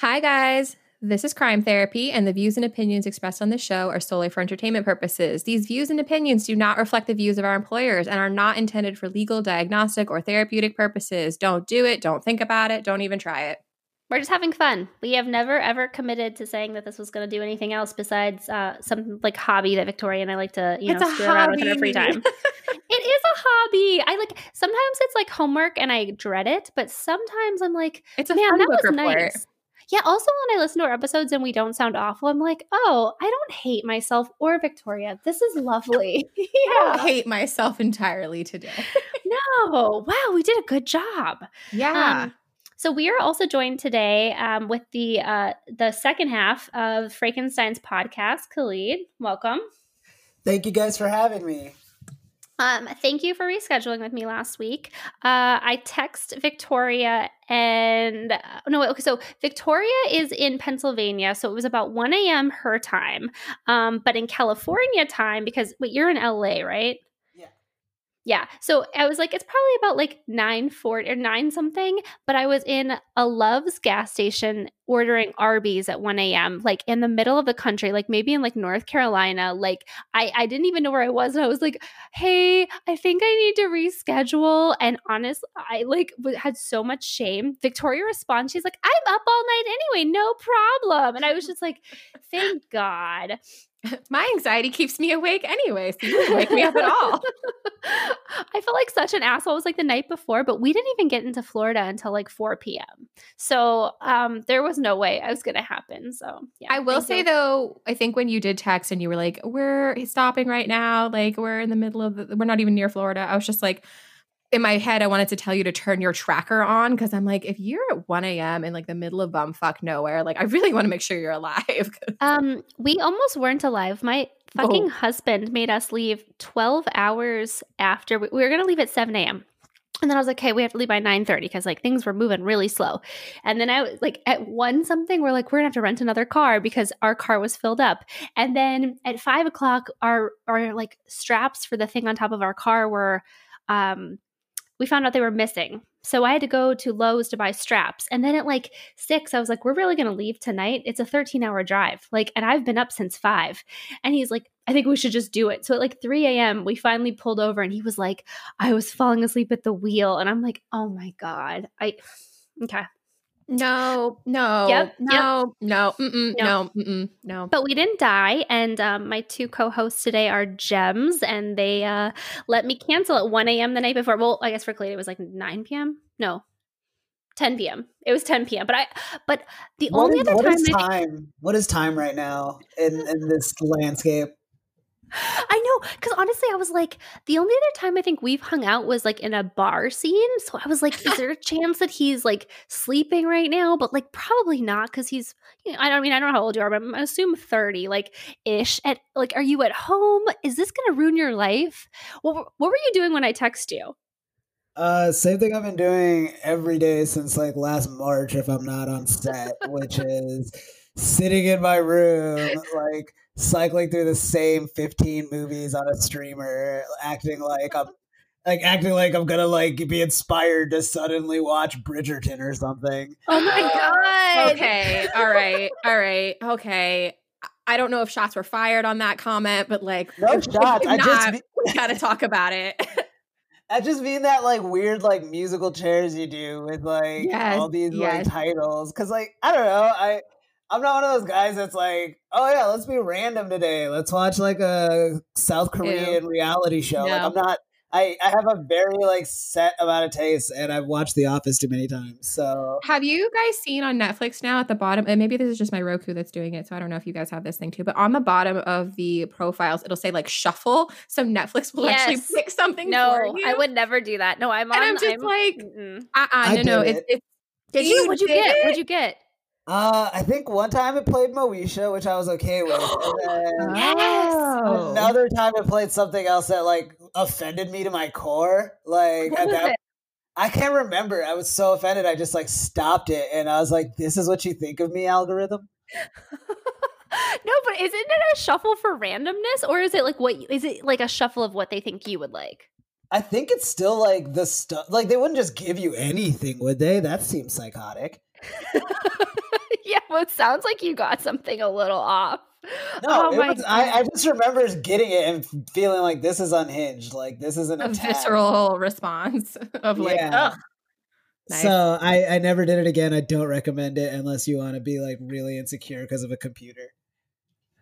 Hi, guys. This is Crime Therapy, and the views and opinions expressed on this show are solely for entertainment purposes. These views and opinions do not reflect the views of our employers and are not intended for legal, diagnostic, or therapeutic purposes. Don't do it. Don't think about it. Don't even try it. We're just having fun. We have never ever committed to saying that this was going to do anything else besides uh, some like hobby that Victoria and I like to, you It's know, screw around with in our free time. it is a hobby. I like sometimes it's like homework and I dread it, but sometimes I'm like, It's a man, fun that book was report. nice. Yeah. Also, when I listen to our episodes and we don't sound awful, I'm like, oh, I don't hate myself or Victoria. This is lovely. I don't hate myself entirely today. no. Wow, we did a good job. Yeah. Um, so we are also joined today um, with the uh, the second half of Frankenstein's podcast. Khalid, welcome. Thank you guys for having me. Um, thank you for rescheduling with me last week. Uh, I text Victoria and uh, no, okay, so Victoria is in Pennsylvania, so it was about one a.m. her time. Um, but in California time, because wait, you're in LA, right? Yeah. So I was like, it's probably about like nine forty or nine something. But I was in a Love's gas station ordering Arby's at one a.m. Like in the middle of the country, like maybe in like North Carolina. Like I I didn't even know where I was, and I was like, hey, I think I need to reschedule. And honestly, I like had so much shame. Victoria responds, she's like, I'm up all night anyway, no problem. And I was just like, thank God. My anxiety keeps me awake anyway, so you didn't wake me up at all. I felt like such an asshole. It was like the night before, but we didn't even get into Florida until like 4 p.m. So um, there was no way I was going to happen. So yeah, I will say you. though, I think when you did text and you were like, "We're stopping right now," like we're in the middle of, the, we're not even near Florida. I was just like, in my head, I wanted to tell you to turn your tracker on because I'm like, if you're at 1 a.m. in like the middle of bumfuck nowhere, like I really want to make sure you're alive. Um, we almost weren't alive. My fucking husband made us leave 12 hours after we, we were going to leave at 7 a.m. And then I was like, okay, we have to leave by 9.30 because like things were moving really slow. And then I was like at one something, we're like, we're gonna have to rent another car because our car was filled up. And then at five o'clock, our our like straps for the thing on top of our car were um we found out they were missing. So I had to go to Lowe's to buy straps. And then at like six, I was like, we're really going to leave tonight. It's a 13 hour drive. Like, and I've been up since five. And he's like, I think we should just do it. So at like 3 a.m., we finally pulled over and he was like, I was falling asleep at the wheel. And I'm like, oh my God. I, okay. No, no, Yep, no, no, mm-mm, No. no, mm-mm, no. But we didn't die. And um, my two co hosts today are Gems and they uh, let me cancel at 1 a.m. the night before. Well, I guess for Clayton, it was like 9 p.m. No. 10 p.m. It was 10 p.m. But I, but the What only is, other what time is I- time? What is time right now in, in this landscape? I know, because honestly, I was like, the only other time I think we've hung out was like in a bar scene. So I was like, is there a chance that he's like sleeping right now? But like, probably not, because he's, you know, I don't I mean, I don't know how old you are, but I'm I assume 30, like ish. At like, are you at home? Is this gonna ruin your life? What what were you doing when I text you? Uh, same thing I've been doing every day since like last March, if I'm not on set, which is sitting in my room, like cycling through the same 15 movies on a streamer, acting like I'm like acting like I'm gonna like be inspired to suddenly watch Bridgerton or something. Oh my oh, god! Okay, all right, all right, okay. I don't know if shots were fired on that comment, but like, No if- if shots. I just mean- we gotta talk about it. I just mean that like weird like musical chairs you do with like Yes, all these yes. like titles because like I don't know I I'm not one of those guys that's like oh yeah let's be random today let's watch like a South Korean reality show like I'm not I I have a very like set amount of taste and I've watched The Office too many times so Have you guys seen on Netflix now at the bottom? And maybe this is just my Roku that's doing it. So I don't know if you guys have this thing too. But on the bottom of the profiles, it'll say like shuffle. So Netflix will actually pick something. No, for you. I would never do that. No, I'm on. And I'm just I'm- like, Mm-mm. uh-uh, I no, no. did it. did You you? What'd you did get? it? What'd you get? Uh I think one time it played Moesha which I was okay with and then Yes! Oh. another time it played something else that like offended me to my core like What was that it? I can't remember. I was so offended. I just like stopped it and I was like, this is what you think of me, algorithm? no, but isn't it a shuffle for randomness, or is it like what? Is it like a shuffle of what they think you would like? I think it's still like the stuff. Like they wouldn't just give you anything, would they? That seems psychotic. yeah, well, it sounds like you got something a little off. No, oh was, I, I, just remember getting it and feeling like this is unhinged. Like this is an a attack. visceral response of like, yeah. Nice. So I, I never did it again. I don't recommend it unless you want to be like really insecure because of a computer.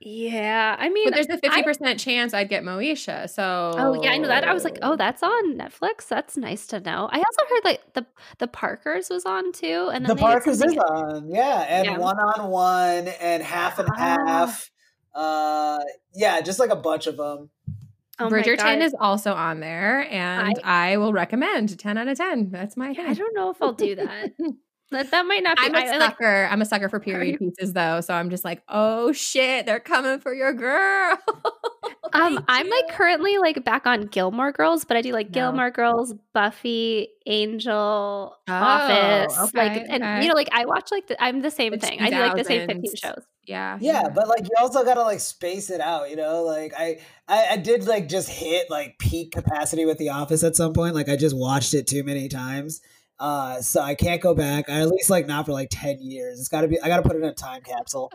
Yeah, I mean, but there's a fifty percent chance I'd get Moesha. So, oh yeah, I know that. I was like, oh, that's on Netflix. That's nice to know. I also heard like the the Parkers was on too, and the Parkers is on, yeah, and one on one and half and half. Uh, yeah, just like a bunch of them. Oh Bridgerton is also on there, and I, I, will recommend ten out of ten. That's my. Yeah, I don't know if I'll do that. that, that might not be. I'm a I, sucker. Like, I'm a sucker for period pieces, though. So I'm just like, oh shit, they're coming for your girl. um, I'm like currently like back on Gilmore Girls, but I do like no. Gilmore Girls, Buffy, Angel, oh, Office, okay, like, okay. and you know, like I watch like the, I'm the same thing. I do like the same 15 shows. Yeah. Yeah, but like you also gotta like space it out, you know? Like I, I I did like just hit like peak capacity with The Office at some point. Like I just watched it too many times. Uh so I can't go back. I at least like not for like 10 years. It's gotta be I gotta put it in a time capsule.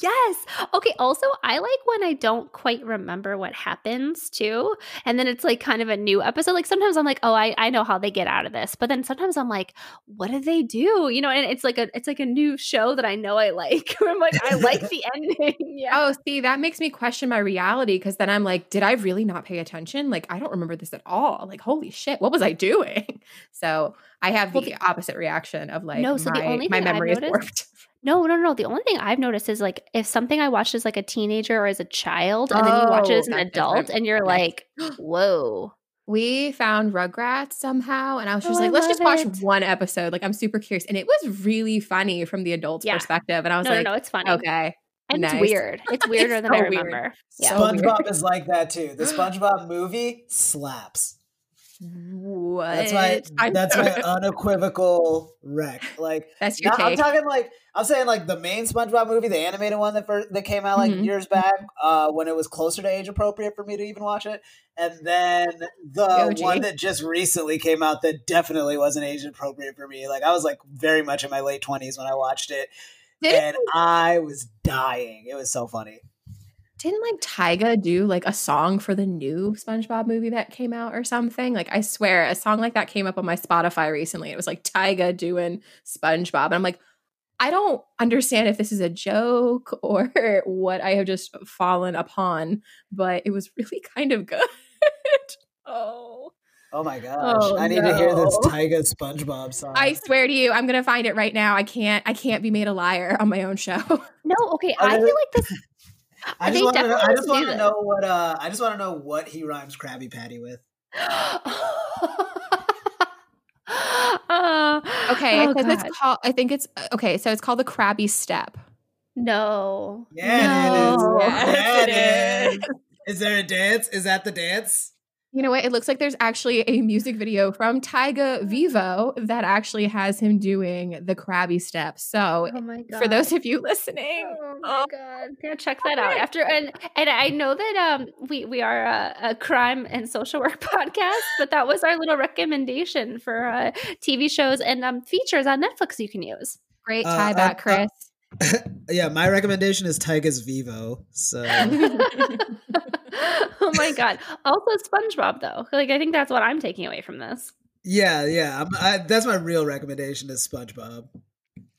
Yes. Okay. Also, I like when I don't quite remember what happens too. And then it's like kind of a new episode. Like sometimes I'm like, oh, I, I know how they get out of this. But then sometimes I'm like, what did they do? You know, and it's like a it's like a new show that I know I like. I'm like, I like the ending. Yeah. Oh, see, that makes me question my reality because then I'm like, did I really not pay attention? Like, I don't remember this at all. Like, holy shit, what was I doing? So I have well, the, the opposite reaction of like, no, so my, the only my memory is warped. No, no, no. The only thing I've noticed is like if something I watched as like a teenager or as a child, and oh, then you watch it oh, as an adult, different. and you're like, whoa. We found Rugrats somehow, and I was just oh, like, let's just watch it. one episode. Like, I'm super curious. And it was really funny from the adult's yeah. perspective. And I was no, like, no, no, it's funny. Okay. And nice. it's weird. It's weirder it's than so I remember. Yeah. SpongeBob is like that too. The SpongeBob movie slaps. What? That's my that's my unequivocal rec. Like that's your I'm talking like I'm saying like the main SpongeBob movie, the animated one that first, that came out like mm-hmm. years back, uh, when it was closer to age appropriate for me to even watch it, and then the OG. one that just recently came out that definitely wasn't age appropriate for me. Like I was like very much in my late twenties when I watched it, and I was dying. It was so funny didn't like Tyga do like a song for the new SpongeBob movie that came out or something? Like I swear a song like that came up on my Spotify recently. It was like Tyga doing SpongeBob. And I'm like, I don't understand if this is a joke or what I have just fallen upon, but it was really kind of good. oh. Oh my gosh. Oh, I need no. to hear this Tyga SpongeBob song. I swear to you, I'm gonna find it right now. I can't I can't be made a liar on my own show. No, okay. I feel like this I just want to know, I just want to know what uh I just want to know what he rhymes Krabby Patty with. uh, okay, oh it's called. I think it's okay. So it's called the Krabby Step. No. Yeah, no. it is. Yes, yeah, it is. Is there a dance? Is that the dance? You know what? It looks like there's actually a music video from Tyga Vevo that actually has him doing the Krabby Step. So, oh for those of you listening, oh my oh, god, yeah, check that out. After and and I know that um we we are a, a, crime and social work podcast, but that was our little recommendation for uh, TV shows and um features on Netflix you can use. Great tie uh, back, uh, uh Chris. yeah, my recommendation is Tyga's Vevo. So oh my god! Also, SpongeBob though. Like, I think that's what I'm taking away from this. Yeah, yeah. I, that's my real recommendation is SpongeBob.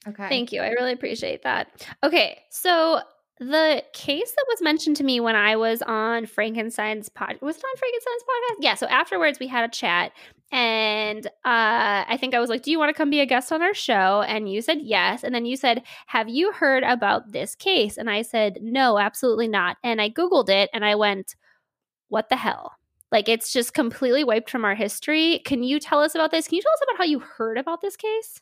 Okay. Thank you. I really appreciate that. Okay, so the case that was mentioned to me when I was on Frankenstein's pod was it on Frankenstein's podcast? Yeah. So afterwards we had a chat and uh, I think I was like, Do you want to come be a guest on our show? And you said yes. And then you said, Have you heard about this case? And I said, No, absolutely not. And I Googled it and I went, What the hell? Like it's just completely wiped from our history. Can you tell us about this? Can you tell us about how you heard about this case?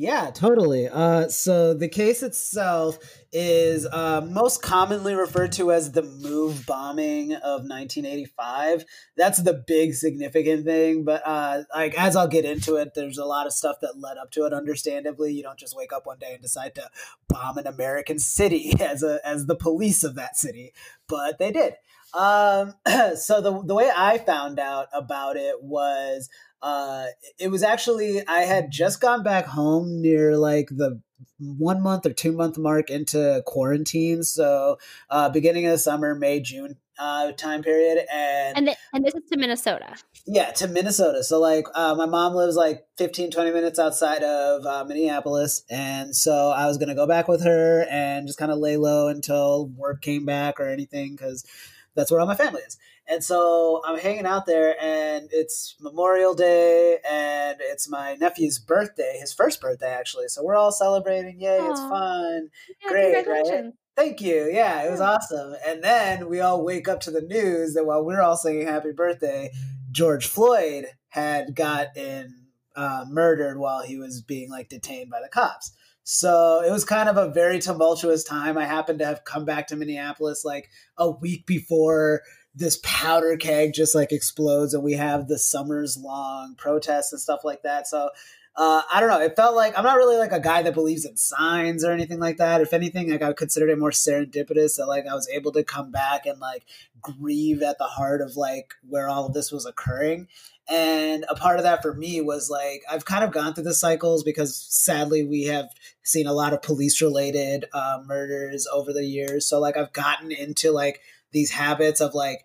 Yeah, totally. Uh, so the case itself is uh, most commonly referred to as the move bombing of 1985. That's the big significant thing. But uh, like as I'll get into it, there's a lot of stuff that led up to it. Understandably, you don't just wake up one day and decide to bomb an American city as a as the police of that city, but they did. Um, so the the way I found out about it was uh, it was actually I had just gone back home near like the one month or two month mark into quarantine. So, uh, beginning of the summer, May, June uh, time period. And, and, th- and this is to Minnesota. Yeah, to Minnesota. So, like, uh, my mom lives like 15, 20 minutes outside of uh, Minneapolis. And so I was going to go back with her and just kind of lay low until work came back or anything because that's where all my family is. And so I'm hanging out there, and it's Memorial Day, and it's my nephew's birthday, his first birthday, actually. So we're all celebrating. Yay, Aww. it's fun. Yeah, Great, right? Thank you. Yeah, it was awesome. And then we all wake up to the news that while we're all singing happy birthday, George Floyd had gotten uh, murdered while he was being like detained by the cops. So it was kind of a very tumultuous time. I happened to have come back to Minneapolis like a week before this powder keg just like explodes and we have the summers long protests and stuff like that. So uh, I don't know. It felt like I'm not really like a guy that believes in signs or anything like that. If anything, like I considered it more serendipitous that like I was able to come back and like grieve at the heart of like where all of this was occurring. And a part of that for me was like I've kind of gone through the cycles because sadly we have seen a lot of police related uh, murders over the years. So like I've gotten into like these habits of like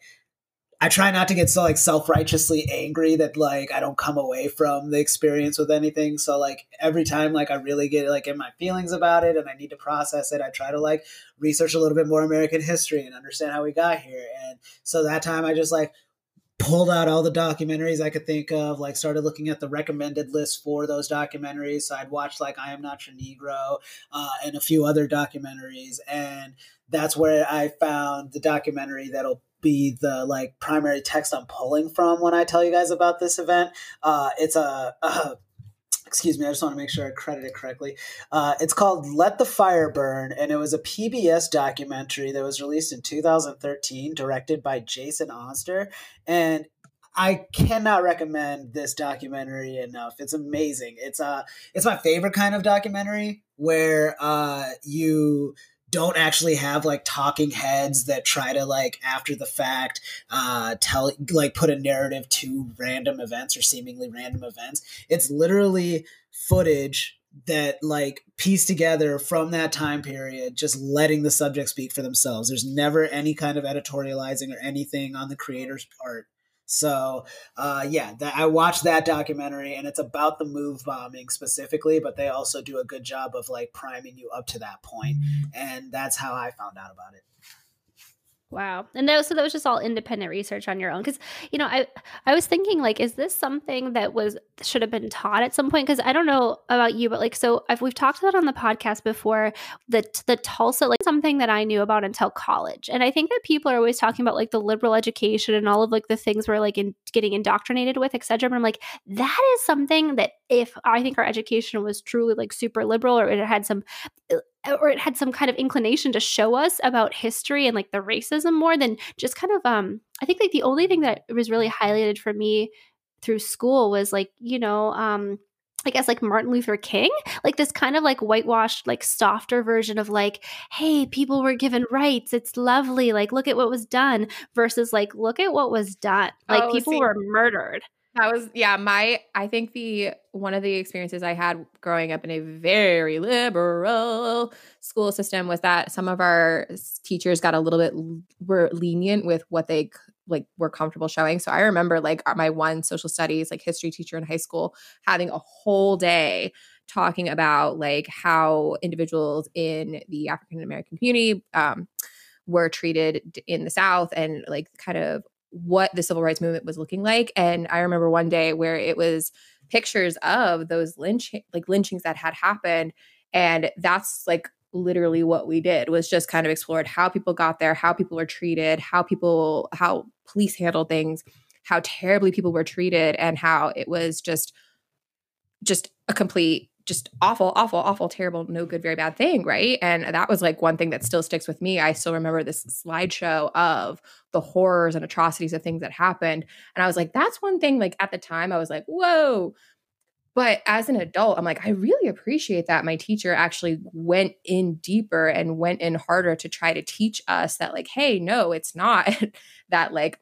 I try not to get so like self righteously angry that like I don't come away from the experience with anything. So like every time like I really get like in my feelings about it and I need to process it, I try to like research a little bit more American history and understand how we got here. And so that time I just like pulled out all the documentaries I could think of, like started looking at the recommended list for those documentaries. So I'd watched like I Am Not Your Negro uh, and a few other documentaries. And that's where I found the documentary that'll be the like primary text I'm pulling from when I tell you guys about this event. Uh, it's a, a excuse me, I just want to make sure I credit it correctly. Uh, it's called Let the Fire Burn, and it was a PBS documentary that was released in 2013, directed by Jason Osder. And I cannot recommend this documentary enough. It's amazing. It's uh it's my favorite kind of documentary where uh you don't actually have like talking heads that try to like after the fact uh tell like put a narrative to random events or seemingly random events. It's literally footage that like piece together from that time period just letting the subject speak for themselves. There's never any kind of editorializing or anything on the creator's part so, uh, yeah, that, I watched that documentary, and it's about the move bombing specifically, but they also do a good job of like priming you up to that point, and that's how I found out about it. Wow. And that was, so that was just all independent research on your own. Cause, you know, I, I was thinking like, is this something that was, should have been taught at some point? Cause I don't know about you, but like, so we've talked about on the podcast before that the Tulsa, like something that I knew about until college. And I think that people are always talking about like the liberal education and all of like the things we're like in getting indoctrinated with, et cetera. But I'm like, that is something that if I think our education was truly like super liberal or it had some or it had some kind of inclination to show us about history and like the racism more than just kind of um i think like the only thing that was really highlighted for me through school was like you know um I guess like Martin Luther King, like this kind of like whitewashed, like softer version of like, hey, people were given rights. It's lovely. Like, look at what was done versus like, look at what was done. Like, oh, people see, were murdered. That was yeah, my I think the one of the experiences I had growing up in a very liberal school system was that some of our teachers got a little bit were lenient with what they like were comfortable showing. So I remember like my one social studies like history teacher in high school having a whole day talking about like how individuals in the African American community um, were treated in the South and like kind of what the civil rights movement was looking like. And I remember one day where it was pictures of those lynch like lynchings that had happened. And that's like literally what we did was just kind of explored how people got there, how people were treated, how people how police handled things, how terribly people were treated, and how it was just just a complete just awful, awful, awful, terrible, no good, very bad thing, right? And that was like one thing that still sticks with me. I still remember this slideshow of the horrors and atrocities of things that happened. And I was like, that's one thing, like at the time, I was like, whoa. But as an adult, I'm like, I really appreciate that my teacher actually went in deeper and went in harder to try to teach us that, like, hey, no, it's not that like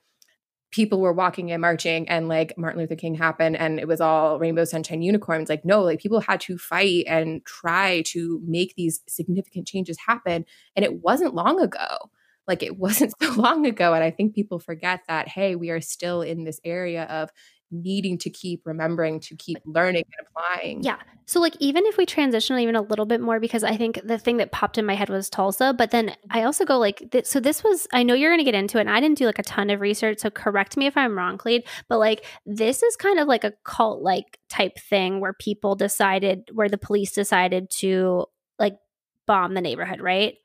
people were walking and marching and like Martin Luther King happened and it was all rainbow sunshine unicorns like no like people had to fight and try to make these significant changes happen. And it wasn't long ago. Like it wasn't so long ago. And I think people forget that hey we are still in this area of needing to keep remembering to keep learning and applying. Yeah. So like even if we transition even a little bit more because I think the thing that popped in my head was Tulsa, but then mm-hmm. I also go like th- so this was I know you're going to get into it and I didn't do like a ton of research so correct me if I'm wrong, Clede, but like this is kind of like a cult like type thing where people decided where the police decided to like bomb the neighborhood, right?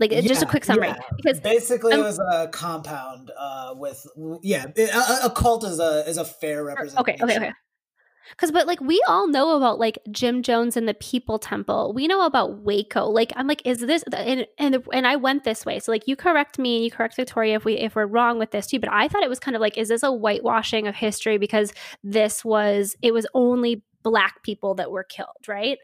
Like yeah, just a quick summary, yeah. because basically um, it was a compound uh, with yeah, a, a, cult is a is a fair representation. Okay, okay, okay. Because, but like, we all know about like Jim Jones and the People Temple. We know about Waco. Like, I'm like, is this and and and I went this way. So like, you correct me and you correct Victoria if we if we're wrong with this too. But I thought it was kind of like, is this a whitewashing of history because this was it was only black people that were killed, right?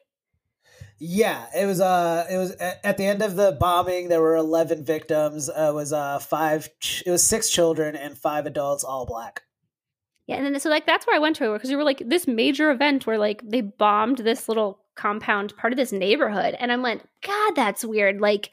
Yeah, it was. Uh, it was at the end of the bombing. There were eleven victims. Uh, it was uh five. It was six children and five adults, all black. Yeah, and then so like that's where I went to because you were like this major event where like they bombed this little compound part of this neighborhood, and I'm like, God, that's weird. Like,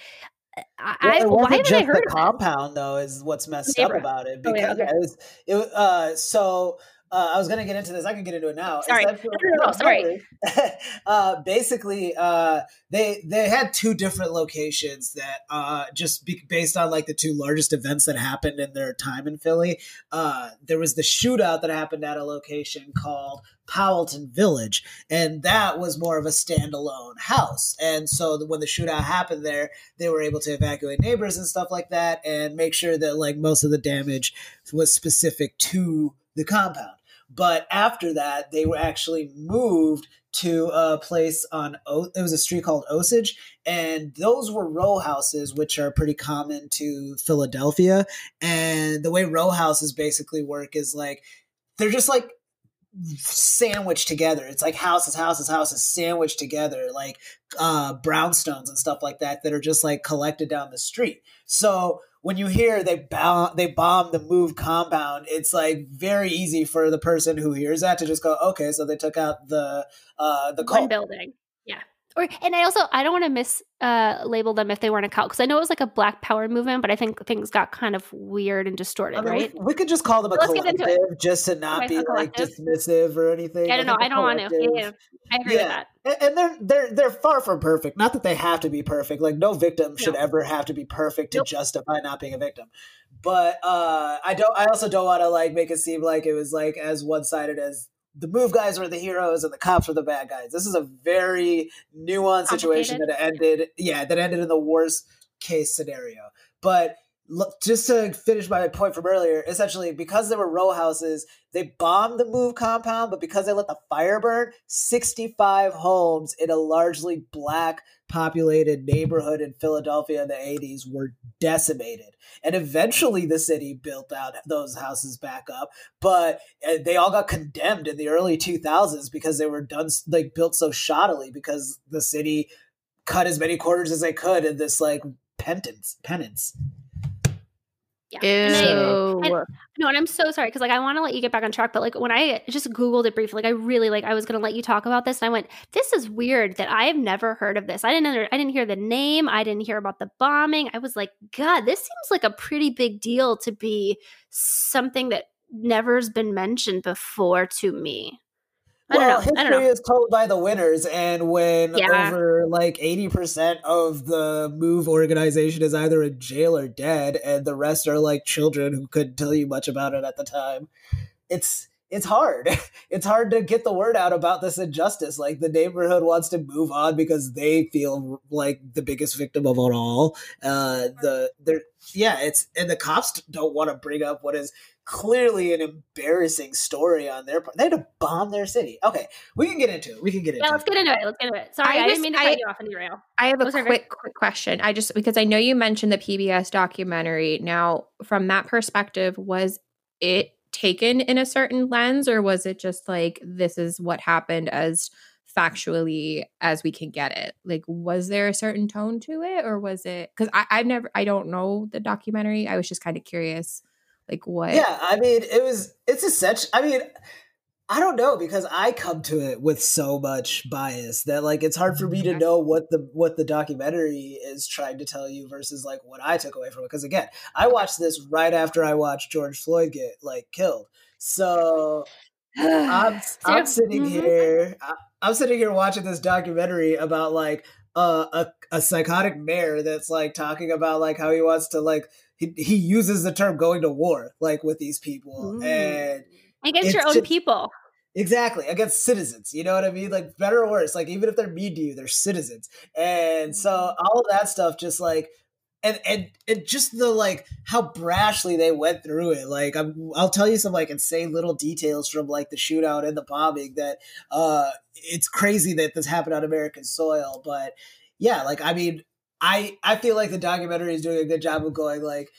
I, well, why haven't I heard the compound though? Is what's messed up about it because oh, yeah, okay. it was it. Uh, so uh, I was gonna get into this. I can get into it now. Sorry, no, no, no, sorry. uh, basically, uh, they they had two different locations that uh, just be, based on like the two largest events that happened in their time in Philly. Uh, there was the shootout that happened at a location called Powelton Village, and that was more of a standalone house. And so when the shootout happened there, they were able to evacuate neighbors and stuff like that, and make sure that like most of the damage was specific to the compound. But after that, they were actually moved to a place on it was a street called Osage, and those were row houses, which are pretty common to Philadelphia. And the way row houses basically work is like they're just like sandwiched together. It's like houses, houses, houses sandwiched together, like uh, brownstones and stuff like that that are just like collected down the street. So when you hear they bomb they bomb the move compound, it's like very easy for the person who hears that to just go, okay, so they took out the uh the One building. Yeah. Or and I also I don't want to miss uh label them if they weren't a cult because I know it was like a Black Power movement, but I think things got kind of weird and distorted, I mean, right? We, we, could just call them a so collective just to not okay, be like dismissive or anything. I don't know. I don't want to. Yeah, I agree yeah. with that. And they're they're they're far from perfect. Not that they have to be perfect. Like no victim should ever have to be perfect to nope. justify not being a victim. But uh I don't. I also don't want to like make it seem like it was like as one sided as the move guys were the heroes and the cops were the bad guys. This is a very nuanced situation that ended, yeah, that ended in the worst case scenario. But just to finish my point from earlier, essentially because there were row houses, they bombed the move compound, but because they let the fire burn, 65 homes in a largely black populated neighborhood in Philadelphia in the 80s were decimated. And eventually the city built out those houses back up, but eh, they all got condemned in the early 2000s because they were done like built so shoddily because the city cut as many quarters as they could in this like penance penance. Yeah. And I, and, no, and I'm so sorry because like I want to let you get back on track, but like when I just googled it briefly, like I really like I was gonna let you talk about this, and I went, "This is weird that I have never heard of this. I didn't under, I didn't hear the name. I didn't hear about the bombing. I was like, God, this seems like a pretty big deal to be something that never's been mentioned before to me." I well, history is told by the winners, and when yeah. over like eighty percent of the move organization is either in jail or dead, and the rest are like children who couldn't tell you much about it at the time, it's it's hard. It's hard to get the word out about this injustice. Like the neighborhood wants to move on because they feel like the biggest victim of it all. Uh, the they're yeah, it's and the cops don't want to bring up what is clearly an embarrassing story on their part. They had to bomb their city. Okay, we can get into it. We can get into yeah, let's get into it. Let's get into it. Sorry, I, I didn't mean to cut you off on the rail. I have a quick, quick question. I just because I know you mentioned the PBS documentary. Now, from that perspective, was it taken in a certain lens, or was it just like this is what happened as factually as we can get it? Like, was there a certain tone to it, or was it? Because I've never, I don't know the documentary. I was just kind of curious Like what? Yeah, I mean, it was it's essential. I mean, I don't know because I come to it with so much bias that like it's hard for me to know what the what the documentary is trying to tell you versus like what I took away from it. Because again, I watched this right after I watched George Floyd get like killed, so I'm I'm sitting Mhm. here. I'm sitting here watching this documentary about like uh, a a psychotic mayor that's like talking about like how he wants to like he, he uses the term going to war like with these people. Ooh. and against your own just- people. exactly against citizens you know what i mean? Like better or worse like even if they're mean to you they're citizens. And so all of that stuff just like and and and just the like how brashly they went through it. Like I'm, i'll tell you some like insane little details from like the shootout and the bombing that uh it's crazy that this happened on american soil. But yeah like i mean i i feel like the documentary is doing a good job of going like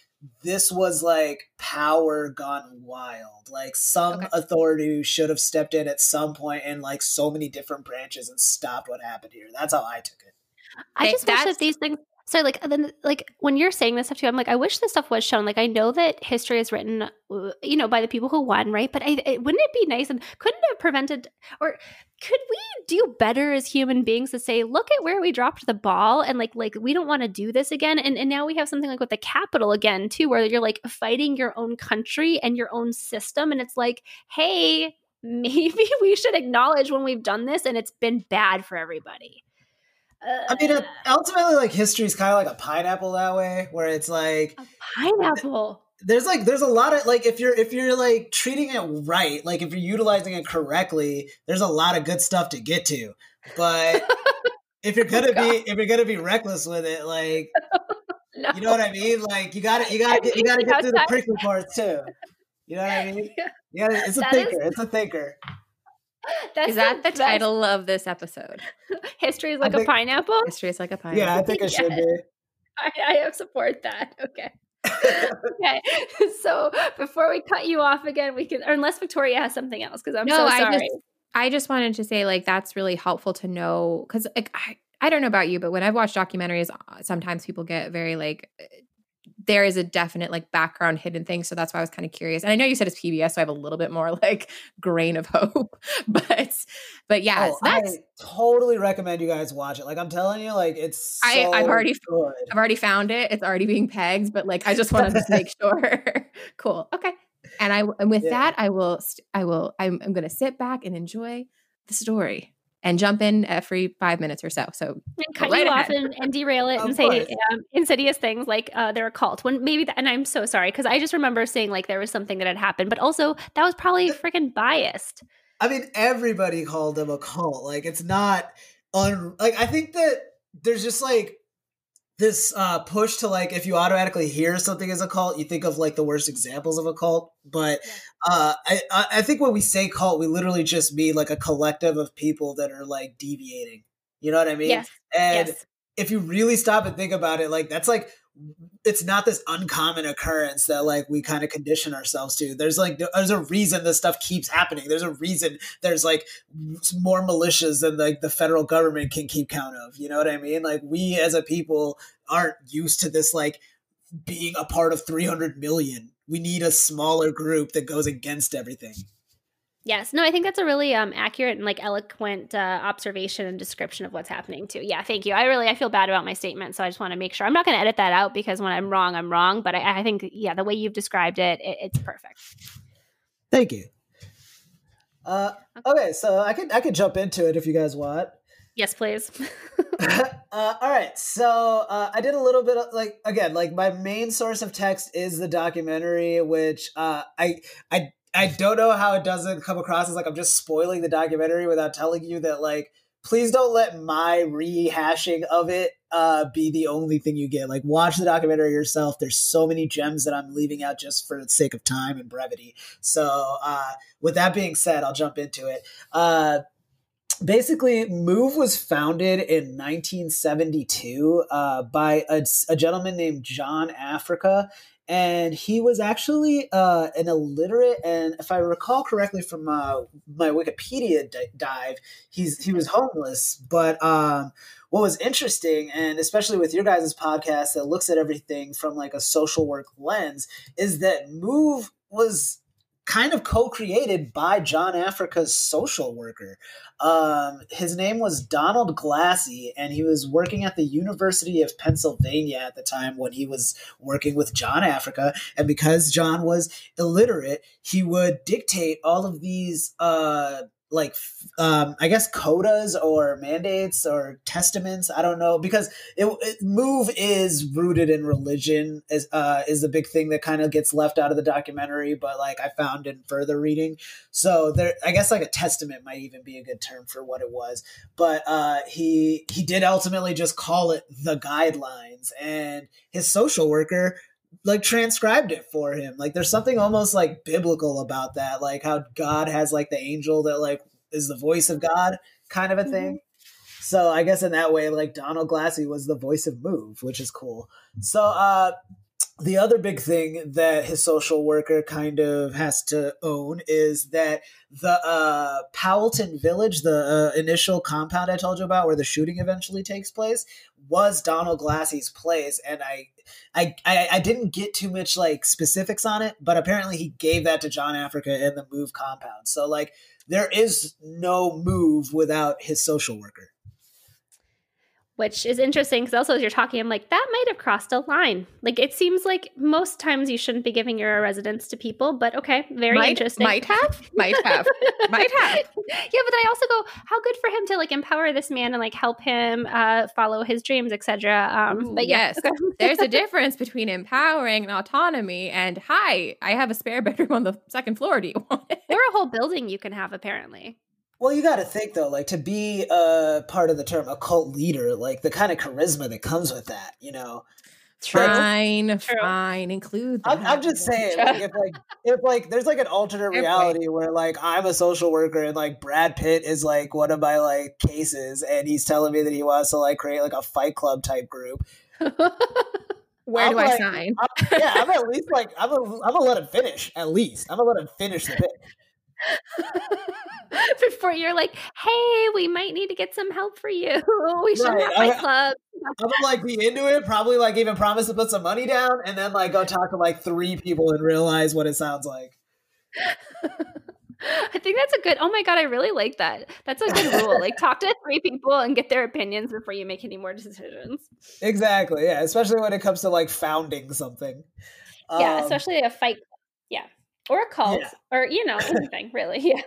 this was like power gone wild. Like some Okay. authority should have stepped in at some point in like so many different branches and stopped what happened here. That's how I took it. I Okay, just wish that's- that these things. So, like, then, like, when you're saying this stuff too, I'm like, I wish this stuff was shown. Like, I know that history is written, uh, you know, by the people who won, right? But I, it, wouldn't it be nice and couldn't have prevented, or could we do better as human beings to say, look at where we dropped the ball, and like, like we don't want to do this again. And and now we have something like with the capital again too, where you're like fighting your own country and your own system, and it's like, hey, maybe we should acknowledge when we've done this and it's been bad for everybody. I mean, Uh, ultimately, like history is kind of like a pineapple that way, where it's like A pineapple. There's like there's a lot of like if you're if you're like treating it right, like if you're utilizing it correctly, there's a lot of good stuff to get to. But if you're oh, gonna be if you're gonna be reckless with it, like No. you know what I mean, like you got to you got to get you got to get through the prickly parts too. You know what I mean? Yeah. Yeah, it's a That is- thinker. It's a thinker. That's Is that the best. title of this episode? History is like a pineapple. History is like a pineapple. Yeah, I think it should be. I, I support that. Okay. okay. So before we cut you off again, we can, or unless Victoria has something else, because I'm No, so I sorry. just- I just wanted to say like that's really helpful to know because like I, I don't know about you, but when I've watched documentaries, uh, sometimes people get very like there is a definite like background hidden thing. So that's why I was kind of curious. And I know you said it's PBS, so I have a little bit more like grain of hope. But but yeah, oh, that's I totally recommend you guys watch it. Like I'm telling you, like it's I- so I've already- good. I've already found it. It's already being pegged, but like I just wanted to make sure. cool. Okay. And I and with Yeah. that, I will I will I'm, I'm going to sit back and enjoy the story and jump in every five minutes or so. So and cut right you off and, and derail it Of and say um, insidious things like uh, they're a cult. When maybe, that, and I'm so sorry because I just remember saying like there was something that had happened, but also that was probably freaking biased. I mean, everybody called them a cult. Like it's not un like I think that there's just like this uh push to like if you automatically hear something as a cult, you think of like the worst examples of a cult. But uh I I think when we say cult, we literally just mean like a collective of people that are like deviating. You know what I mean? yes. And yes. if you really stop and think about it, like that's like it's not this uncommon occurrence that like we kind of condition ourselves to. There's like there's a reason this stuff keeps happening. There's a reason there's like more militias than like the federal government can keep count of. You know what I mean? Like we as a people aren't used to this like being a part of 300 million. We need a smaller group that goes against everything. Yes. No, I think that's a really um, accurate and like eloquent uh, observation and description of what's happening too. Yeah, thank you. I really I feel bad about my statement, so I just want to make sure I'm not going to edit that out because when I'm wrong, I'm wrong. But I, I think yeah, the way you've described it, it it's perfect. Thank you. Uh, okay, so I could I could jump into it if you guys want. Yes, please. uh, all right, so uh, I did a little bit of like again, like my main source of text is the documentary, which uh, I I I don't know how it doesn't come across as like I'm just spoiling the documentary without telling you that like please don't let my rehashing of it uh, be the only thing you get. Like watch the documentary yourself. There's so many gems that I'm leaving out just for the sake of time and brevity. So uh, with that being said, I'll jump into it. Uh, basically move was founded in 1972 uh, by a, a gentleman named john africa and he was actually uh, an illiterate and if i recall correctly from uh, my wikipedia dive he's he was homeless but um, what was interesting, and especially with your guys' podcast that looks at everything from like a social work lens, is that Move was kind of co-created by John Africa's social worker. Um, his name was Donald Glassey, and he was working at the University of Pennsylvania at the time when he was working with John Africa. And because John was illiterate, he would dictate all of these uh, like um i guess codas or mandates or testaments i don't know because it, it, move is rooted in religion is uh is the big thing that kind of gets left out of the documentary but like i found in further reading. So there i guess like a testament might even be a good term for what it was but uh he he did ultimately just call it the guidelines and his social worker like transcribed it for him. Like there's something almost like biblical about that, like how God has like the angel that like is the voice of God kind of a thing. Mm-hmm. So I guess in that way, like Donald Glassey was the voice of Move, which is cool. So uh the other big thing that his social worker kind of has to own is that the uh, Powelton Village, the uh, initial compound I told you about, where the shooting eventually takes place, was Donald Glassey's place, and I, I, I, I didn't get too much like specifics on it, but apparently he gave that to John Africa in the Move compound. So like, there is no Move without his social worker which is interesting because also as you're talking, I'm like, that might have crossed a line. Like it seems like most times you shouldn't be giving your residence to people, but okay, very might, interesting. Might have, might have, might have. Yeah, but I also go, how good for him to like empower this man and like help him uh, follow his dreams, etc. Um, but yes, okay. there's a difference between empowering and autonomy. And hi, I have a spare bedroom on the second floor. Do you want it? Or a whole building you can have apparently. Well, you got to think though, like to be a part of the term a cult leader, like the kind of charisma that comes with that, you know. Fine, fine, include. I'm, I'm, just saying, like, if like if like there's like an alternate reality where like I'm a social worker and like Brad Pitt is like one of my like cases, and he's telling me that he wants to like create like a Fight Club type group. Where I'm do like, I sign? I'm, yeah, I'm at least like I'm gonna, I'm gonna let him finish. At least I'm gonna let him finish the pitch. Before you're like, hey, we might need to get some help for you. We should right. have my club. I would like be into it, probably like even promise to put some money down and then like go talk to like three people and realize what it sounds like. I think that's a good. Oh my god, I really like that. That's a good rule. Like talk to three people and get their opinions before you make any more decisions. Exactly. Yeah, especially when it comes to like founding something. Yeah, um, especially a fight. Yeah, or a cult, yeah. or you know anything really. Yeah.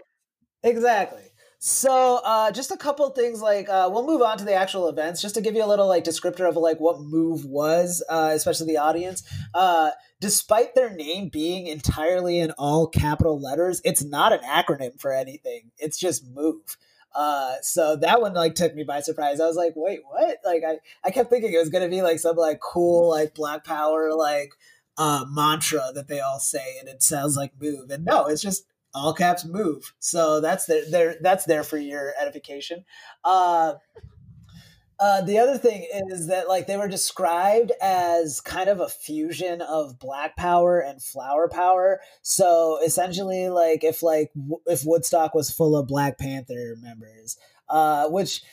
Exactly. So, uh, just a couple things. Like, uh, we'll move on to the actual events, just to give you a little like descriptor of like what Move was, uh, especially the audience. Uh, despite their name being entirely in all capital letters, it's not an acronym for anything. It's just Move. Uh, so that one like took me by surprise. I was like, wait, what? Like, I I kept thinking it was gonna be like some like cool like Black Power like uh mantra that they all say, and it sounds like Move. And no, it's just all caps move. So that's there, that's there for your edification. Uh, uh, the other thing is that like they were described as kind of a fusion of black power and flower power. So essentially, like if like w- if Woodstock was full of Black Panther members, uh, which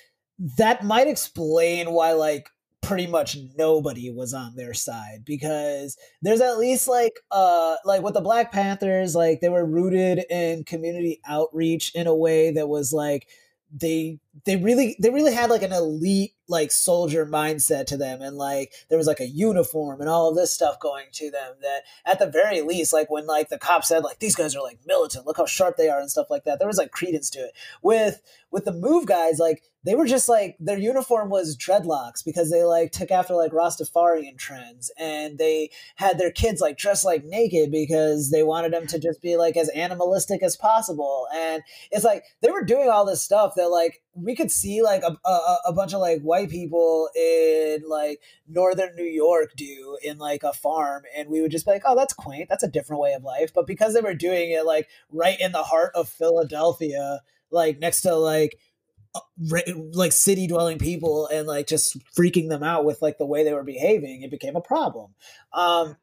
that might explain why like pretty much nobody was on their side because there's at least like uh like with the black panthers like they were rooted in community outreach in a way that was like they they really they really had like an elite like soldier mindset to them and like there was like a uniform and all of this stuff going to them that at the very least like when like the cop said like these guys are like militant. Look how sharp they are and stuff like that there was like credence to it. With with the move guys like they were just like their uniform was dreadlocks because they like took after like Rastafarian trends and they had their kids like dressed like naked because they wanted them to just be like as animalistic as possible. And it's like they were doing all this stuff that like we could see like a, a, a bunch of like white people in like northern New York do in like a farm and we would just be like oh that's quaint. That's a different way of life. But because they were doing it like right in the heart of Philadelphia like next to like like city dwelling people and like just freaking them out with like the way they were behaving it became a problem. Um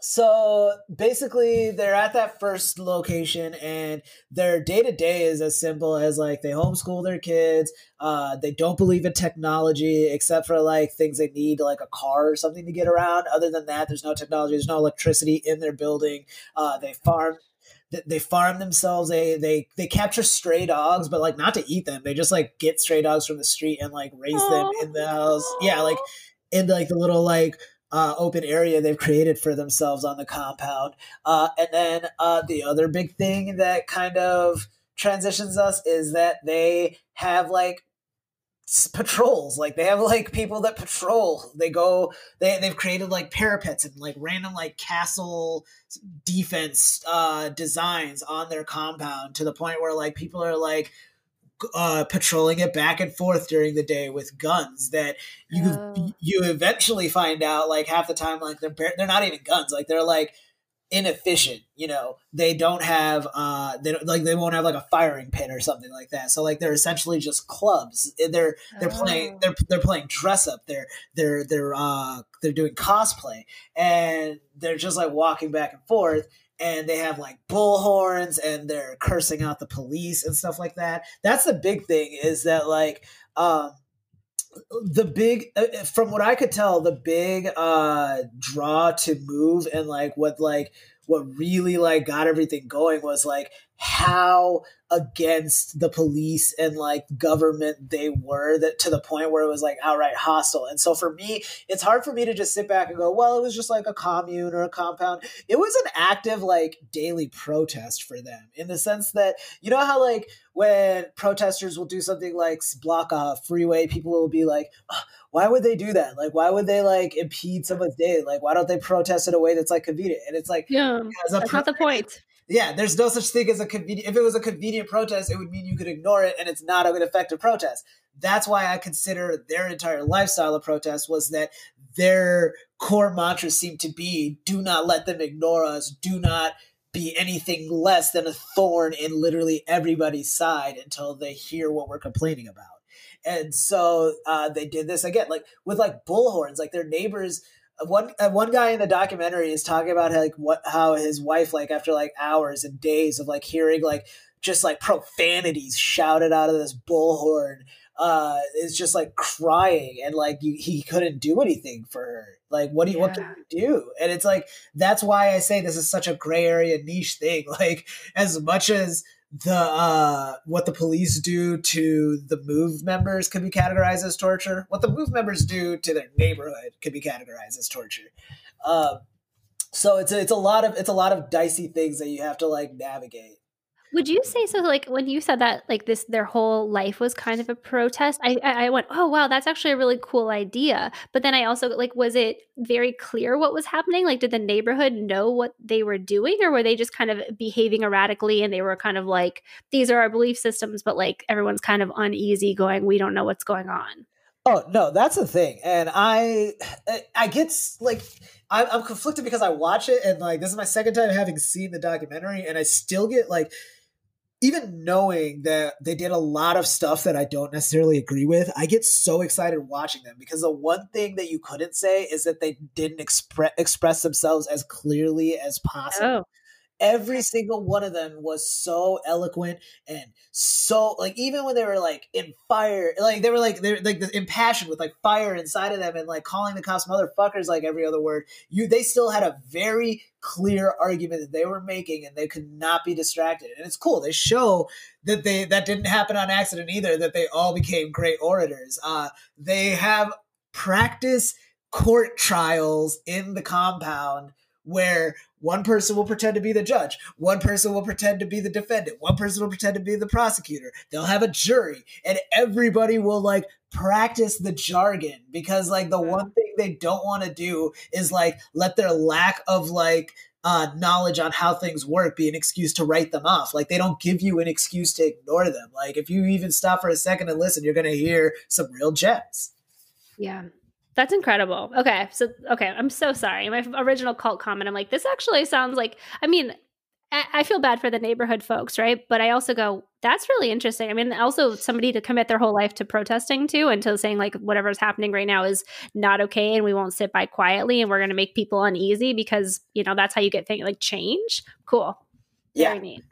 so basically they're at that first location and their day-to-day is as simple as like they homeschool their kids uh, they don't believe in technology except for like things they need like a car or something to get around. Other than that there's no technology there's no electricity in their building. Uh, they farm they farm themselves. They they they capture stray dogs but like not to eat them. They just like get stray dogs from the street and like raise Aww. them in the house. Yeah like in like the little like uh, open area they've created for themselves on the compound. Uh, and then uh, the other big thing that kind of transitions us is that they have like patrols like they have like people that patrol they go they, they've created like parapets and like random like castle defense uh designs on their compound to the point where like people are like uh, patrolling it back and forth during the day with guns that you oh. you eventually find out like half the time like they're they're not even guns like they're like inefficient you know? They don't have uh they don't like they won't have like a firing pin or something like that. So like they're essentially just clubs. They're they're oh. playing they're they're playing dress up. They're they're they're uh they're doing cosplay. And they're just like walking back and forth and they have like bullhorns and they're cursing out the police and stuff like that. That's the big thing is that like um the big uh, uh, from what I could tell the big uh draw to move and like what like what really like got everything going was like how against the police and like government they were that to the point where it was like outright hostile. And so for me, it's hard for me to just sit back and go, well, it was just like a commune or a compound. It was an active like daily protest for them in the sense that you know how like when protesters will do something like block a freeway, people will be like, oh, why would they do that? Like, why would they like impede someone's day? Like, why don't they protest in a way that's like convenient? And it's like, yeah, that's pro- not the point yeah, there's no such thing as a convenient. If it was a convenient protest, it would mean you could ignore it, and it's not an effective protest. That's why I consider their entire lifestyle of protest was that their core mantra seemed to be: "Do not let them ignore us. Do not." be anything less than a thorn in literally everybody's side until they hear what we're complaining about. And so uh, they did this again, like with like bullhorns, like their neighbors one uh, one guy in the documentary is talking about how, like what how his wife like after like hours and days of like hearing like just like profanities shouted out of this bullhorn uh is just like crying and like you, he couldn't do anything for her. Like what do you yeah. what can you do? And it's like that's why i say this is such a gray area niche thing. Like as much as the uh, what the police do to the move members could be categorized as torture. What the move members do to their neighborhood could be categorized as torture. Um, so it's a, it's a lot of it's a lot of dicey things that you have to like navigate. Would you say so? Like when you said that, like this, their whole life was kind of a protest. I, I went, oh wow, that's actually a really cool idea. But then I also like, was it very clear what was happening? Like, did the neighborhood know what they were doing, or were they just kind of behaving erratically and they were kind of like, these are our belief systems, but like everyone's kind of uneasy, going, we don't know what's going on. Oh no, that's the thing, and I, eh, I get like I'm, I'm conflicted because I watch it and like this is my second time having seen the documentary, and I still get like even knowing that they did a lot of stuff that I don't necessarily agree with, I get so excited watching them because the one thing that you couldn't say is that they didn't expre- express themselves as clearly as possible. Oh every single one of them was so eloquent and so like even when they were like in fire like they were like they're like the impassioned with like fire inside of them and like calling the cops motherfuckers like every other word you they still had a very clear argument that they were making and they could not be distracted. And it's cool they show that they that didn't happen on accident either that they all became great orators. Uh they have practice court trials in the compound where one person will pretend to be the judge, one person will pretend to be the defendant, one person will pretend to be the prosecutor. They'll have a jury, and everybody will like practice the jargon because like the one thing they don't want to do is like let their lack of like uh, knowledge on how things work be an excuse to write them off. Like they don't give you an excuse to ignore them. Like if you even stop for a second and listen, you're going to hear some real gems. Yeah. That's incredible. Okay. So, okay. I'm so sorry. My original cult comment, I'm like, this actually sounds like, I mean, I feel bad for the neighborhood folks, right? But I also go, that's really interesting. I mean, also somebody to commit their whole life to protesting too, and to saying like whatever's happening right now is not okay, and we won't sit by quietly, and we're going to make people uneasy because you know that's how you get things like change. Cool. Very yeah. neat.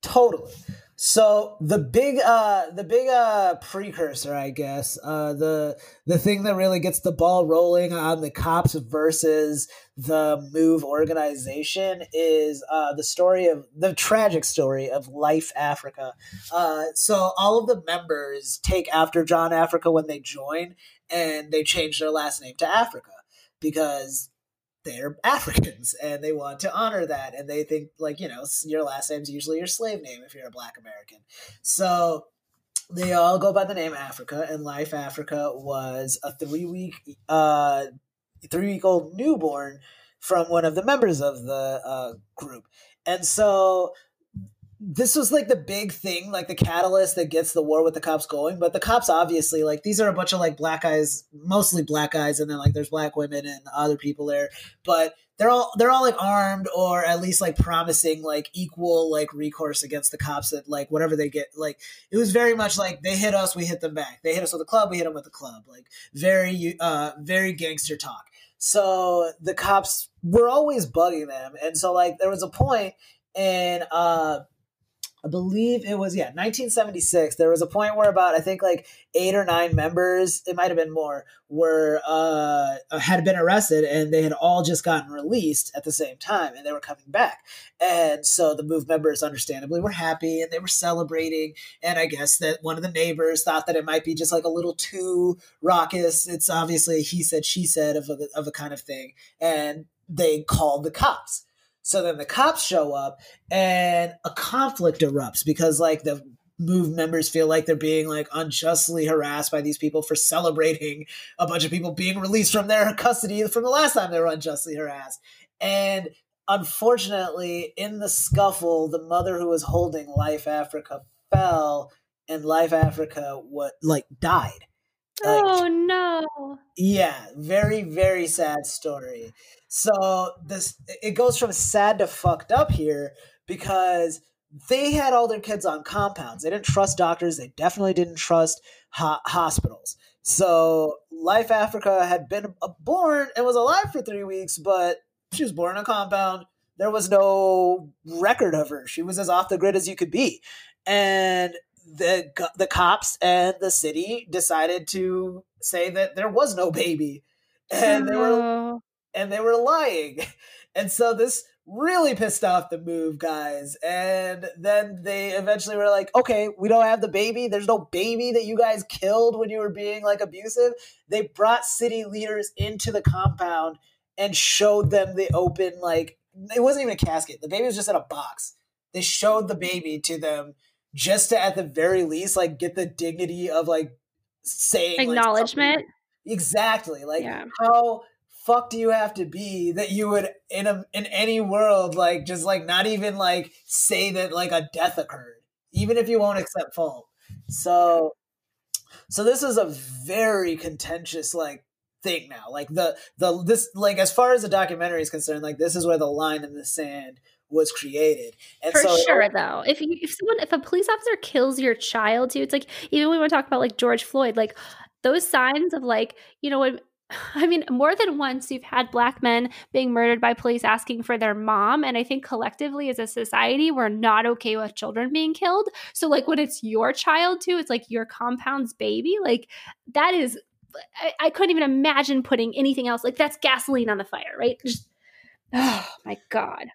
Totally. So the big uh the big uh precursor, I guess, uh the the thing that really gets the ball rolling on the cops versus the move organization is uh the story of the tragic story of Life Africa. Uh so all of the members take after John Africa when they join and they change their last name to Africa because they're Africans and they want to honor that. And they think, like, you know, your last name's usually your slave name if you're a black American. So they all go by the name Africa, and Life Africa was a three week, uh, three week old newborn from one of the members of the uh, group. And so this was like the big thing, like the catalyst that gets the war with the cops going. But the cops obviously like these are a bunch of like black guys, mostly black guys, and then like there's black women and other people there. But they're all they're all like armed or at least like promising like equal like recourse against the cops that like whatever they get like it was very much like they hit us we hit them back they hit us with a club we hit them with a club like very uh very gangster talk so the cops were always bugging them and so like there was a point and uh I believe it was yeah 1976. There was a point where about I think like eight or nine members, it might have been more, were uh, had been arrested and they had all just gotten released at the same time and they were coming back. And so the move members, understandably, were happy and they were celebrating. And I guess that one of the neighbors thought that it might be just like a little too raucous. It's obviously he said she said of a, of a kind of thing, and they called the cops so then the cops show up and a conflict erupts because like the move members feel like they're being like unjustly harassed by these people for celebrating a bunch of people being released from their custody from the last time they were unjustly harassed. And unfortunately, in the scuffle, the mother who was holding Life Africa fell and Life Africa what like died. Like, oh no. Yeah, very very sad story. So this it goes from sad to fucked up here because they had all their kids on compounds. They didn't trust doctors. They definitely didn't trust ho- hospitals. So Life Africa had been uh, born and was alive for three weeks, but she was born in a compound. There was no record of her. She was as off the grid as you could be, and the the cops and the city decided to say that there was no baby, and they were and they were lying. And so this really pissed off the move guys. And then they eventually were like, okay, we don't have the baby. There's no baby that you guys killed when you were being like abusive. They brought city leaders into the compound and showed them the open, like, it wasn't even a casket. The baby was just in a box. They showed the baby to them just to, at the very least, like, get the dignity of like saying acknowledgement. Like, exactly. Like, yeah. how fuck do you have to be that you would in a in any world like just like not even like say that like a death occurred even if you won't accept fault so so this is a very contentious like thing now like the the this like as far as the documentary is concerned like this is where the line in the sand was created. And For so sure, though, if you, if someone if a police officer kills your child too, it's like even when we want to talk about like George Floyd, like those signs of like you know when I mean, more than once you've had black men being murdered by police asking for their mom. And I think collectively as a society, we're not okay with children being killed. So, like, when it's your child too, it's like your compound's baby. Like, that is, I, I couldn't even imagine putting anything else. Like, that's gasoline on the fire, right? Just, oh my God.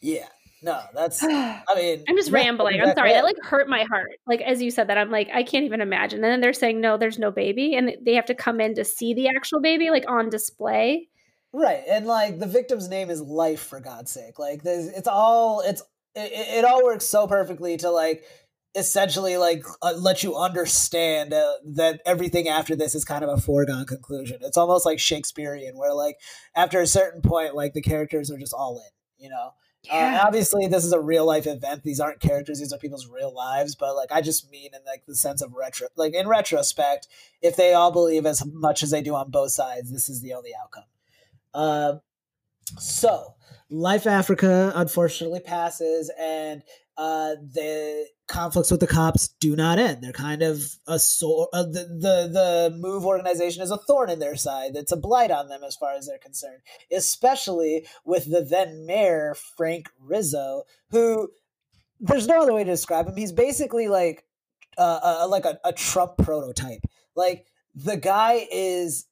Yeah. No, that's. I mean, I'm just rambling. I'm sorry. That like hurt my heart. Like as you said that, I'm like, I can't even imagine. And then they're saying, no, there's no baby, and they have to come in to see the actual baby, like on display. Right, and like the victim's name is Life, for God's sake. Like it's all it's it, it all works so perfectly to like essentially like uh, let you understand uh, that everything after this is kind of a foregone conclusion. It's almost like Shakespearean, where like after a certain point, like the characters are just all in, you know. Uh, yeah. Uh, obviously, this is a real life event. These aren't characters; these are people's real lives. But like, I just mean in like the sense of retro, like in retrospect, if they all believe as much as they do on both sides, this is the only outcome. Uh, so Life Africa unfortunately passes, and uh, the conflicts with the cops do not end. They're kind of a sore. Uh, the, the the move organization is a thorn in their side. It's a blight on them as far as they're concerned, especially with the then mayor Frank Rizzo, who there's no other way to describe him. He's basically like uh, uh like a, a Trump prototype. Like the guy is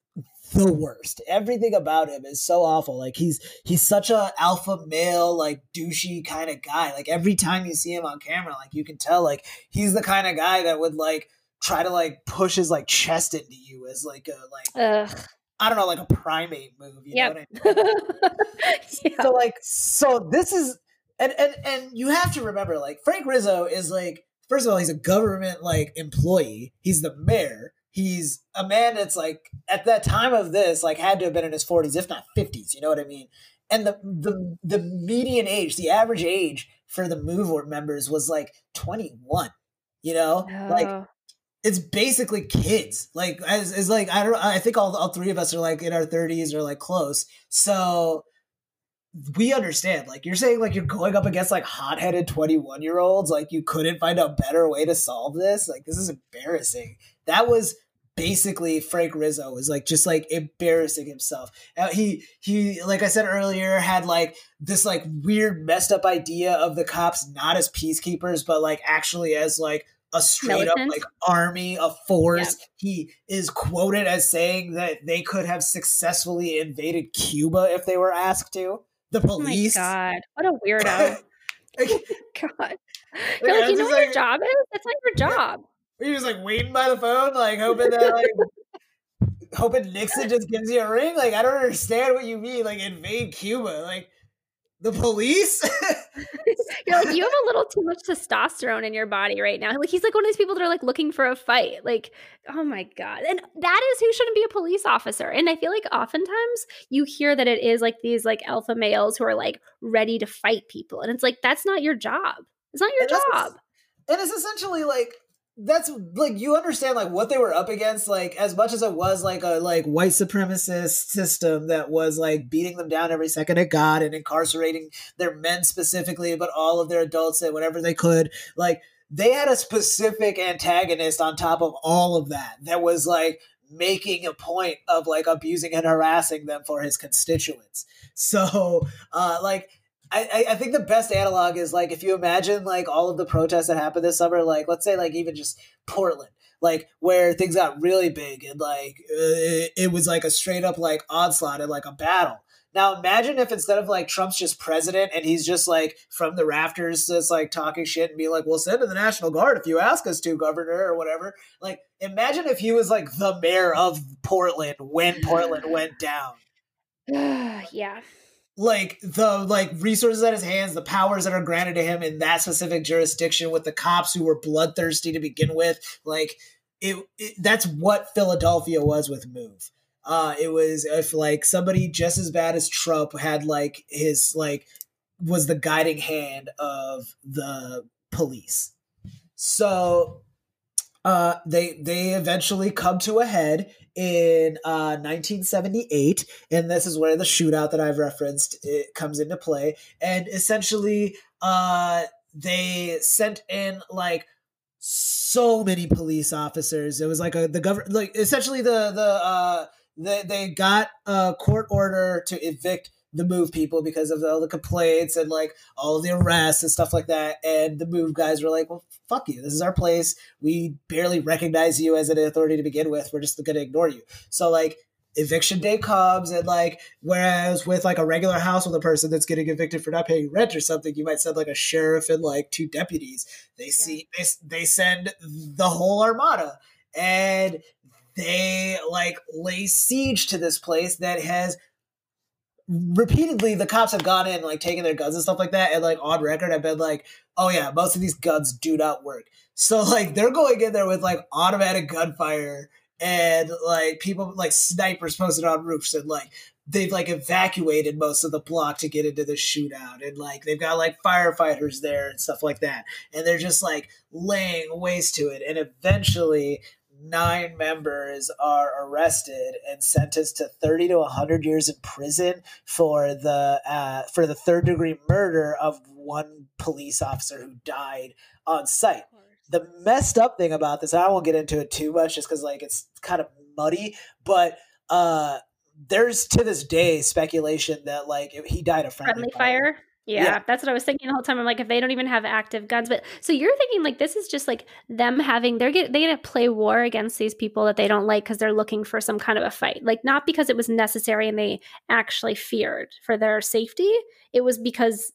the worst. Everything about him is so awful. Like he's he's such a alpha male, like douchey kind of guy. Like every time you see him on camera, like you can tell, like he's the kind of guy that would like try to like push his like chest into you as like a like Ugh. I don't know, like a primate move. You yep. know what I mean? yeah. So like, so this is and and and you have to remember, like Frank Rizzo is like first of all, he's a government like employee. He's the mayor he's a man that's like at that time of this like had to have been in his 40s if not 50s you know what i mean? And the the the median age the average age for the move members was like 21 you know? Oh. like it's basically kids. Like as is like i don't i think all, all three of us are like in our 30s or like close. So we understand like you're saying like you're going up against like hot-headed 21 year olds like you couldn't find a better way to solve this? Like this is embarrassing. That was basically Frank Rizzo was like just like embarrassing himself. Uh, he he like I said earlier had like this like weird messed up idea of the cops not as peacekeepers but like actually as like a straight Militant. up like army of force. Yeah. He is quoted as saying that they could have successfully invaded Cuba if they were asked to. The police. Oh my god, what a weirdo. god. You're like, you know what like, your job is? It's not your job. Were you just like waiting by the phone, like hoping that like hoping Nixon just gives you a ring? Like I don't understand what you mean. Like invade Cuba, like the police. You're like you have a little too much testosterone in your body right now. Like he's like one of these people that are like looking for a fight. Like oh my god, and that is who shouldn't be a police officer. And I feel like oftentimes you hear that it is like these like alpha males who are like ready to fight people, and it's like that's not your job. It's not your and job. And it's essentially like that's like you understand like what they were up against like as much as it was like a like white supremacist system that was like beating them down every second it got and incarcerating their men specifically but all of their adults and whatever they could like they had a specific antagonist on top of all of that that was like making a point of like abusing and harassing them for his constituents. So uh like I, I think the best analog is like if you imagine like all of the protests that happened this summer, like let's say like even just Portland, like where things got really big and like uh, it, it was like a straight up like onslaught and like a battle. Now imagine if instead of like Trump's just president and he's just like from the rafters just like talking shit and be like, "We'll send in the National Guard if you ask us to, Governor," or whatever. Like imagine if he was like the mayor of Portland when Portland went down. yeah like the like resources at his hands, the powers that are granted to him in that specific jurisdiction with the cops who were bloodthirsty to begin with, like it, it that's what Philadelphia was with Move. Uh, it was if like somebody just as bad as Trump had like his like was the guiding hand of the police. So uh, they they eventually come to a head in uh, 1978, and this is where the shootout that I've referenced it comes into play. And essentially, uh, they sent in like so many police officers. It was like a the government, like essentially the the uh, they they got a court order to evict the move people because of all the complaints and like all the arrests and stuff like that. And the move guys were like, well, fuck you. This is our place. We barely recognize you as an authority to begin with. We're just going to ignore you. So, like, eviction day comes and like whereas with like a regular house with a person that's getting evicted for not paying rent or something you might send like a sheriff and like two deputies they yeah. see they, they send the whole armada and they like lay siege to this place that has repeatedly the cops have gone in like taking their guns and stuff like that and like on record I've been like oh yeah most of these guns do not work. So like they're going in there with like automatic gunfire and like people like snipers posted on roofs and like they've like evacuated most of the block to get into the shootout and like they've got like firefighters there and stuff like that and they're just like laying waste to it and eventually nine members are arrested and sentenced to 30 to 100 years in prison for the uh, for the third degree murder of one police officer who died on site. The messed up thing about this, I won't get into it too much just because like it's kind of muddy, but uh there's to this day speculation that like he died of friendly, friendly fire. fire. Yeah, yeah, that's what I was thinking the whole time. I'm like, if they don't even have active guns, but so you're thinking like this is just like them having they're get they to play war against these people that they don't like because they're looking for some kind of a fight, like not because it was necessary and they actually feared for their safety. It was because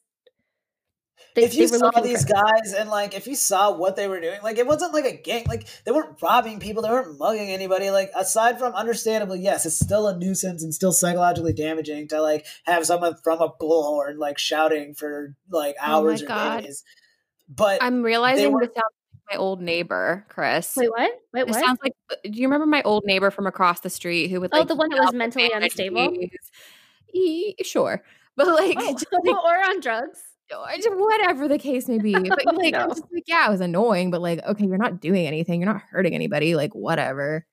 they, if you saw these guys and like if you saw what they were doing, like it wasn't like a gang, like they weren't robbing people, they weren't mugging anybody. Like aside from understandably, yes, it's still a nuisance and still psychologically damaging to like have someone from a bullhorn like shouting for like oh hours oh or God. days. But I'm realizing were, this sounds like my old neighbor, Chris. Wait, what? Wait, what? It sounds like uh, do you remember my old neighbor from across the street who would oh, like the one that was mentally unstable? sure. But like, oh, like or on drugs whatever the case may be. But like, no. I'm just like, yeah, it was annoying, but like, okay, you're not doing anything, you're not hurting anybody, like whatever.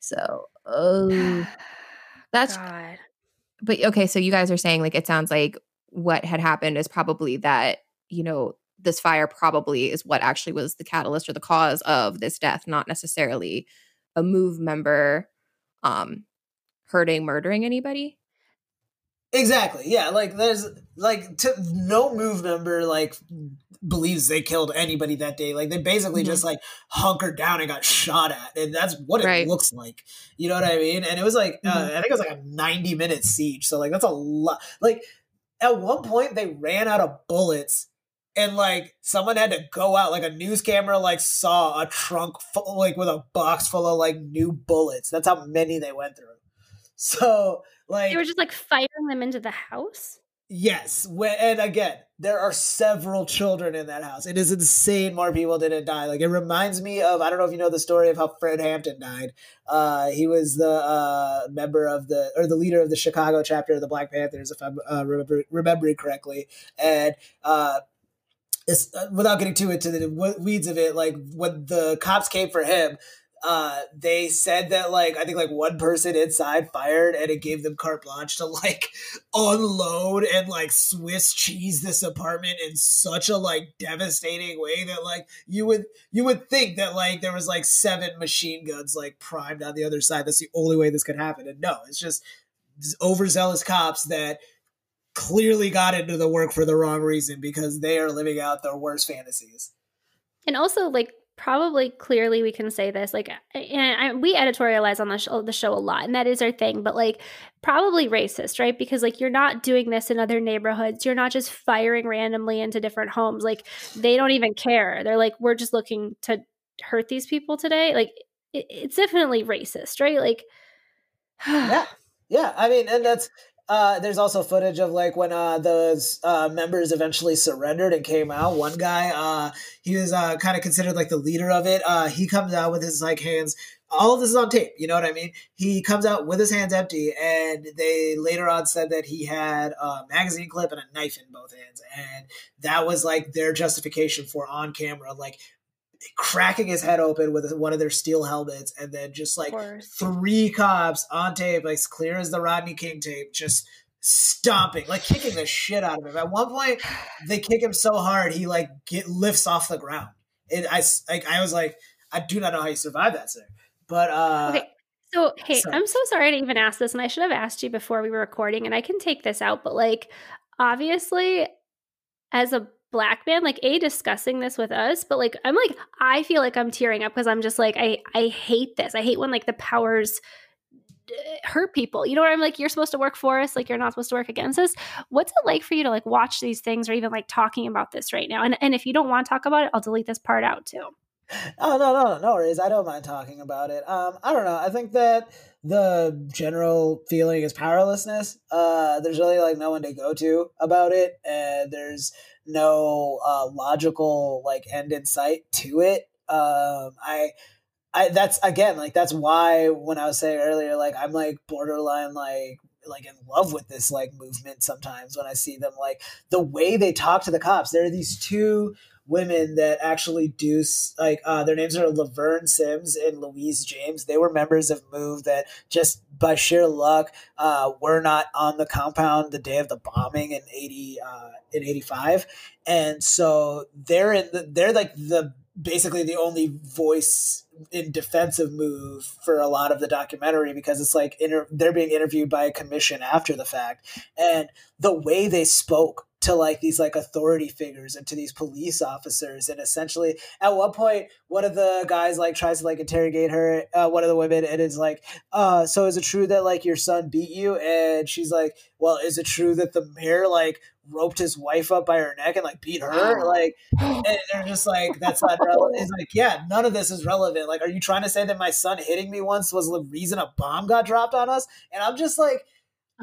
So, oh, that's. God. But okay, so you guys are saying like it sounds like what had happened is probably that you know this fire probably is what actually was the catalyst or the cause of this death, not necessarily a move member um hurting, murdering anybody. Exactly. Yeah. Like there's like to, no move member like believes they killed anybody that day. Like they basically mm-hmm. just like hunkered down and got shot at, and that's what it looks like. You know what I mean? And it was like uh, mm-hmm. uh, I think it was like a ninety minute siege. So like that's a lot. Like at one point they ran out of bullets. And like someone had to go out, like a news camera, like saw a trunk full, like with a box full of like new bullets. That's how many they went through. So like they were just like firing them into the house. Yes, and again, there are several children in that house. It is insane. More people didn't die. Like it reminds me of I don't know if you know the story of how Fred Hampton died. Uh, he was the uh, member of the or the leader of the Chicago chapter of the Black Panthers, if I'm uh, remember, remembering correctly. And uh, uh, without getting too into the weeds of it, like when the cops came for him, uh they said that like i think like one person inside fired and it gave them carte blanche to like unload and like swiss cheese this apartment in such a like devastating way that like you would you would think that like there was like seven machine guns like primed on the other side. That's the only way this could happen. And no it's just overzealous cops that clearly got into the work for the wrong reason because they are living out their worst fantasies. And also like probably clearly we can say this like and I, we editorialize on the show, the show a lot and that is our thing but like probably racist right? Because like you're not doing this in other neighborhoods. You're not just firing randomly into different homes. Like they don't even care. They're like we're just looking to hurt these people today. Like it, it's definitely racist right? Like yeah. Yeah. I mean and that's uh, there's also footage of like when uh, those uh, members eventually surrendered and came out. One guy, uh, he was uh, kind of considered like the leader of it. Uh, he comes out with his like hands. All of this is on tape. You know what I mean? He comes out with his hands empty, and they later on said that he had a magazine clip and a knife in both hands, and that was like their justification for on camera, like cracking his head open with one of their steel helmets, and then just like three cops on tape, like clear as the Rodney King tape, just stomping, like kicking the shit out of him. At one point, they kick him so hard he like get lifts off the ground. And I like I was like, I do not know how you survived that, sir. But uh okay. So hey, sorry. I'm so sorry to even ask this, and I should have asked you before we were recording, and I can take this out, but like obviously as a black man like a discussing this with us but like i'm like i feel like i'm tearing up because i'm just like i i hate this. I hate when like the powers hurt people. You know what i'm like you're supposed to work for us like you're not supposed to work against us. What's it like for you to like watch these things or even like talking about this right now? And, and if you don't want to talk about it i'll delete this part out too. Oh no no no worries. I don't mind talking about it. Um i don't know. I think that the general feeling is powerlessness. Uh there's really like no one to go to about it and there's no uh, logical like end in sight to it. Um, I, I that's again like that's why when I was saying earlier, like I'm like borderline like like in love with this like movement sometimes when I see them like the way they talk to the cops. There are these two women that actually do like uh, their names are Laverne Sims and Louise James. They were members of Move that just by sheer luck uh, were not on the compound the day of the bombing in eighty uh, in eighty five, and so they're in the, they're like the basically the only voice in defensive move for a lot of the documentary because it's like inter- they're being interviewed by a commission after the fact and the way they spoke to like these like authority figures and to these police officers and essentially at one point one of the guys like tries to like interrogate her uh, one of the women and is like uh so is it true that like your son beat you? And she's like well is it true that the mayor like roped his wife up by her neck and like beat her? Like and they're just like that's not relevant it's like yeah none of this is relevant. Like are you trying to say that my son hitting me once was the reason a bomb got dropped on us? And i'm just like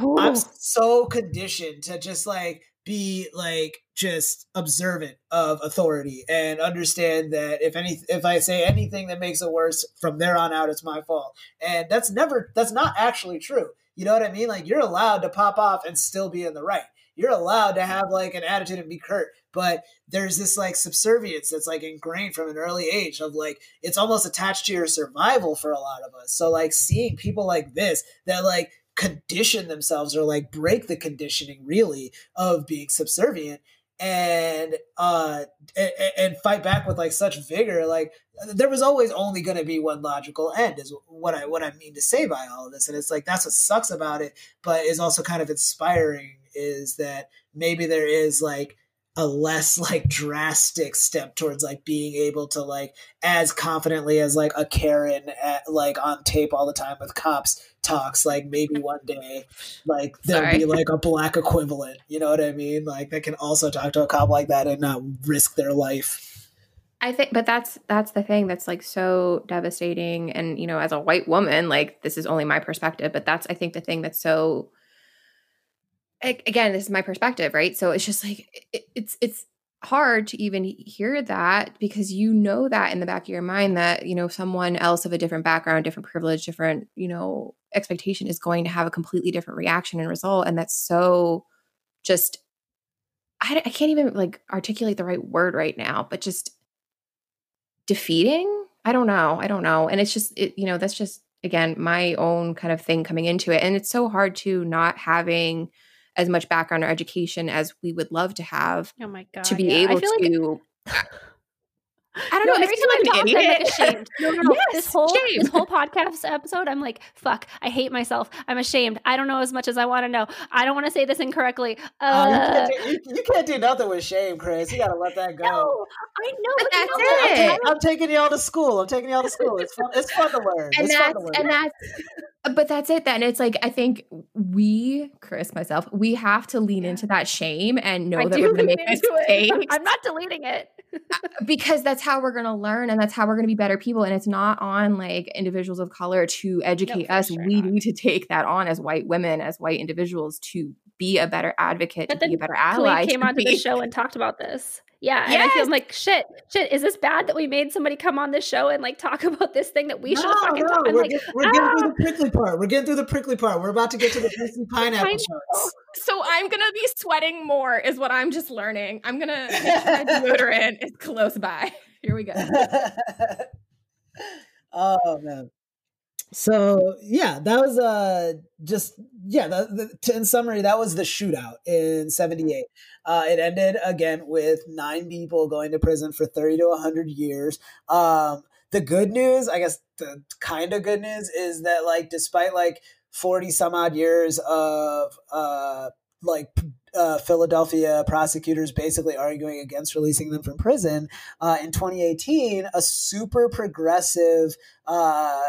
Ooh. i'm so conditioned to just like be like just observant of authority and understand that if any if I say anything that makes it worse from there on out it's my fault. And that's never that's not actually true. You know what I mean? Like you're allowed to pop off and still be in the right. You're allowed to have like an attitude and be curt, but there's this like subservience that's like ingrained from an early age of like it's almost attached to your survival for a lot of us. So like seeing people like this that like condition themselves or like break the conditioning really of being subservient and uh and, and fight back with like such vigor like there was always only going to be one logical end is what i what i mean to say by all of this and it's like that's what sucks about it but is also kind of inspiring is that maybe there is like a less like drastic step towards like being able to like as confidently as like a Karen at, like on tape all the time with cops talks like maybe one day like there'll Sorry. be like a black equivalent you know what I mean like that can also talk to a cop like that and not risk their life I think but that's that's the thing that's like so devastating and you know as a white woman like this is only my perspective but that's I think the thing that's so again, this is my perspective, right? So it's just like it, it's it's hard to even hear that because you know that in the back of your mind that you know someone else of a different background different privilege different you know expectation is going to have a completely different reaction and result. And that's so just I, I can't even like articulate the right word right now but just defeating? I don't know. I don't know. And it's just it, you know that's just again my own kind of thing coming into it. And it's so hard to not having as much background or education as we would love to have. Oh my god! To be yeah. able to. Like, I don't no, know. Every time I talk, I'm like ashamed. No, no, no. Yes, this whole shame. this whole podcast episode, I'm like, fuck. I hate myself. I'm ashamed. I don't know as much as I want to know. I don't want to say this incorrectly. Uh, uh, you, can't do, you, you, can't do, nothing with shame, Chris. You gotta let that go. No, I know. But that's you know, it. I'm, I'm, taking y'all to school. I'm taking y'all to school. It's fun. It's fun to learn. And it's that's fun to learn. and that's. But that's it. Then it's like I think we, Chris, myself, we have to lean into that shame and know I that we're going to make mistakes. I'm not deleting it. Because that's how we're going to learn and that's how we're going to be better people. And it's not on like individuals of color to educate no, us. sure we not. need to take that on as white women as white individuals to be a better advocate but to be a better ally came onto be- the show and talked about this yeah, yes. and I feel like shit, shit. Is this bad that we made somebody come on this show and like talk about this thing that we no, should have fucking no, talked? We're, like, get, we're ah. getting through the ah. prickly part. We're getting through the prickly part. We're about to get to the juicy pineapple shots. So I'm gonna be sweating more, is what I'm just learning. I'm gonna deodorant is close by. Here we go. oh man. So yeah, that was uh just yeah. The, the, in summary, that was the shootout in '78. Uh, it ended again with nine people going to prison for 30 to 100 years. Um, the good news, I guess, the kind of good news is that like despite like 40 some odd years of uh like uh, Philadelphia prosecutors basically arguing against releasing them from prison. Uh, in 2018, a super progressive uh,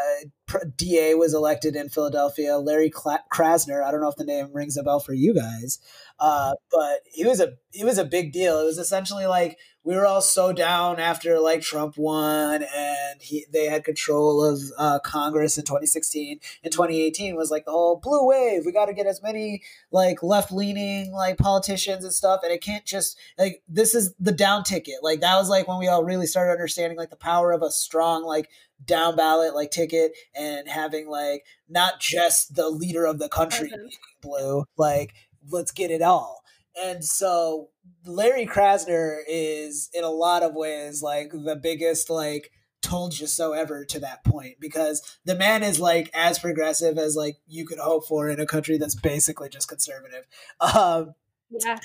DA was elected in Philadelphia, Larry Krasner. I don't know if the name rings a bell for you guys, uh, but he was a he was a big deal. It was essentially like we were all so down after like Trump won and he they had control of uh, Congress in 2016. In 2018 was like the whole blue wave. We got to get as many like left leaning like politicians and stuff, and it can't just like this is the down ticket. Like that was like when we all really started understanding like the power of a strong like down ballot like ticket and having like not just the leader of the country blue like let's get it all and so Larry Krasner is in a lot of ways like the biggest like told you so ever to that point because the man is like as progressive as like you could hope for in a country that's basically just conservative. Um, yeah,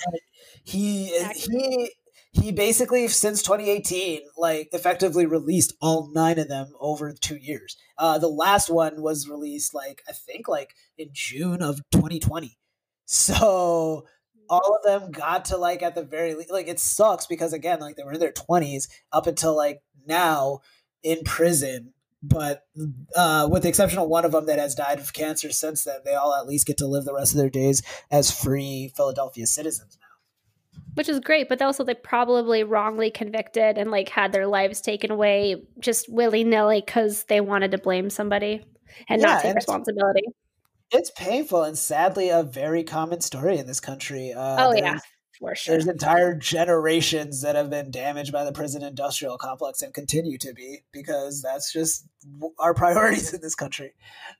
he he he basically since 2018 like effectively released all nine of them over two years. Uh, the last one was released like I think like in June of 2020. So all of them got to like at the very least like it sucks because again like they were in their 20s up until like now in prison but uh, with the exception of one of them that has died of cancer since then they all at least get to live the rest of their days as free philadelphia citizens now. Which is great but also they probably wrongly convicted and like had their lives taken away just willy-nilly because they wanted to blame somebody and yeah, not take and responsibility it's painful and sadly a very common story in this country. Uh, oh yeah, for sure. There's entire generations that have been damaged by the prison industrial complex and continue to be because that's just our priorities in this country.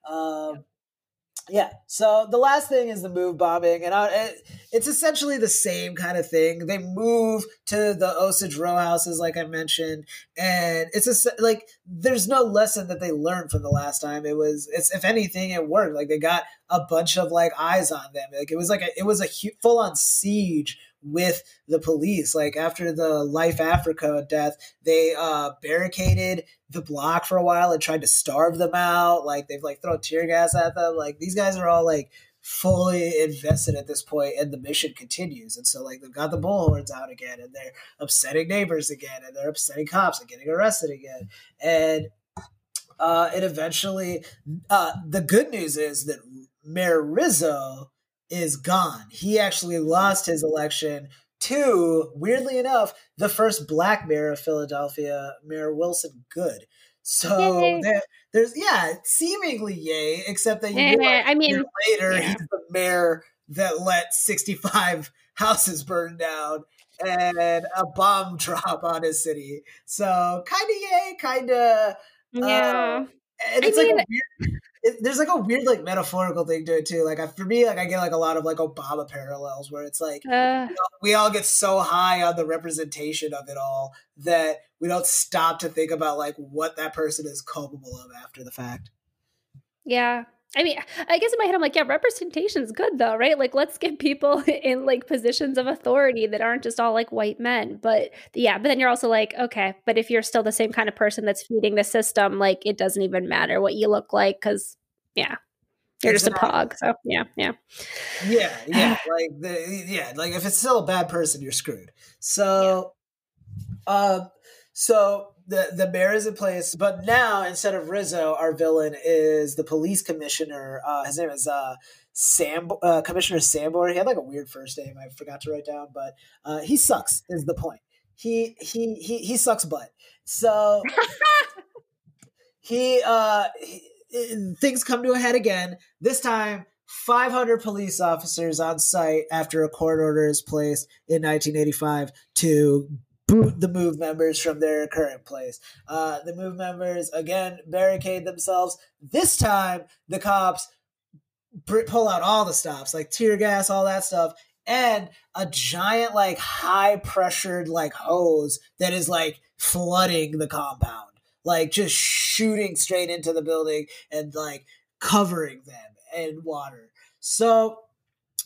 Um, yeah. So the last thing is the move bombing, and I, it, it's essentially the same kind of thing. They move to the Osage row houses, like I mentioned, and it's a like there's no lesson that they learned from the last time. It was it's if anything, it worked. Like they got a bunch of like eyes on them. Like it was like a, it was a full on siege with the police. Like after the Life Africa death, they uh, barricaded the block for a while and tried to starve them out. Like they've like thrown tear gas at them. Like these guys are all like fully invested at this point and the mission continues and so like they've got the bullhorns out again and they're upsetting neighbors again and they're upsetting cops and getting arrested again and uh and eventually uh the good news is that mayor rizzo is gone. He actually lost his election to, weirdly enough, the first black mayor of Philadelphia, Mayor Wilson Goode. So there, there's yeah, seemingly yay, except that you yeah, I mean later yeah. he's the mayor that let 65 houses burn down and a bomb drop on his city. So kind of yay, kind of yeah. Uh, and it's I mean, like weird it, there's like a weird like metaphorical thing to it too. Like I, for me, like I get like a lot of like Obama parallels where it's like uh, you know, we all get so high on the representation of it all that we don't stop to think about like what that person is culpable of after the fact. Yeah, I mean, I guess in my head, I'm like, yeah, representation is good though, right? Like, let's get people in like positions of authority that aren't just all like white men. But yeah, but then you're also like, okay, but if you're still the same kind of person that's feeding the system, like, it doesn't even matter what you look like because, yeah, you're just a pog. So yeah, yeah, yeah, yeah. like the yeah, like if it's still a bad person, you're screwed. So, yeah. uh, so the the mayor is in place, but now instead of Rizzo, our villain is the police commissioner. Uh, his name is uh, Sam uh, Commissioner Sambor. He had like a weird first name I forgot to write down, but uh, he sucks. Is the point? He he he he sucks butt. So he uh he, things come to a head again. This time. 500 police officers on site after a court order is placed in 1985 to boot the move members from their current place. Uh, the move members again barricade themselves. This time, the cops pull out all the stops, like tear gas, all that stuff, and a giant, like high pressured, like hose that is like flooding the compound, like just shooting straight into the building and like covering them in water. So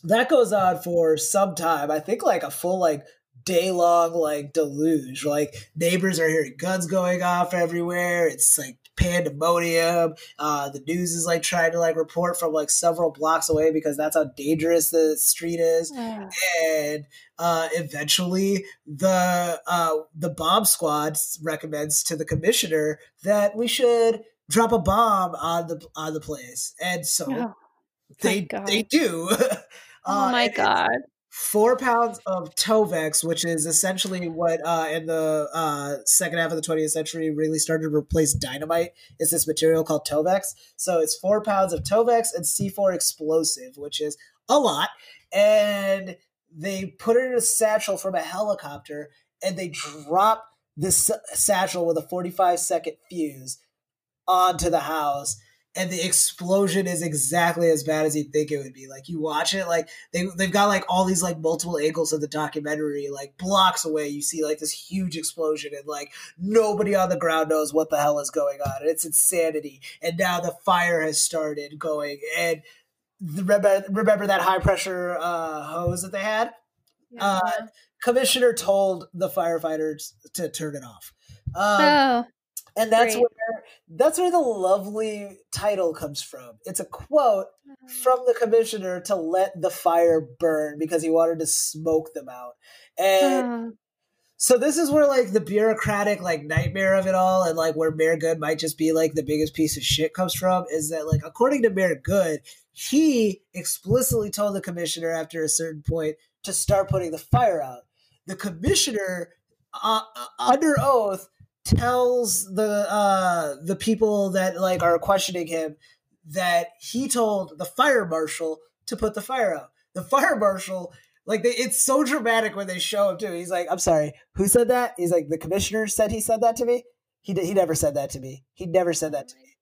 that goes on for some time. I think like a full like day long like deluge. Like neighbors are hearing guns going off everywhere. It's like pandemonium. Uh, the news is like trying to like report from like several blocks away because that's how dangerous the street is. Yeah. And uh, eventually, the uh, the bomb squad recommends to the commissioner that we should drop a bomb on the on the place, and so oh, they they do. oh my god! Four pounds of Tovex, which is essentially what uh, in the uh, second half of the 20th century really started to replace dynamite. Is this material called Tovex? So it's four pounds of Tovex and C4 explosive, which is a lot. And they put it in a satchel from a helicopter and they drop this satchel with a 45 second fuse onto the house and the explosion is exactly as bad as you think it would be. Like you watch it, like they they've got like all these like multiple angles of the documentary, like blocks away, you see like this huge explosion, and like nobody on the ground knows what the hell is going on. And it's insanity. And now the fire has started going, and the, remember remember that high pressure uh, hose that they had. Yeah. Uh, commissioner told the firefighters to turn it off. Um, oh, and that's great. where that's where the lovely title comes from. It's a quote mm. from the commissioner to let the fire burn because he wanted to smoke them out. And uh. so this is where like the bureaucratic like nightmare of it all and like where Mayor Goode might just be like the biggest piece of shit comes from is that like according to Mayor Goode, he explicitly told the commissioner after a certain point to start putting the fire out. The commissioner uh, uh under oath tells the uh the people that like are questioning him that he told the fire marshal to put the fire out. The fire marshal, like they, it's so dramatic when they show him too. He's like, "I'm sorry, who said that?" He's like, "The commissioner said he said that to me." He did, he never said that to me. He never said that to me.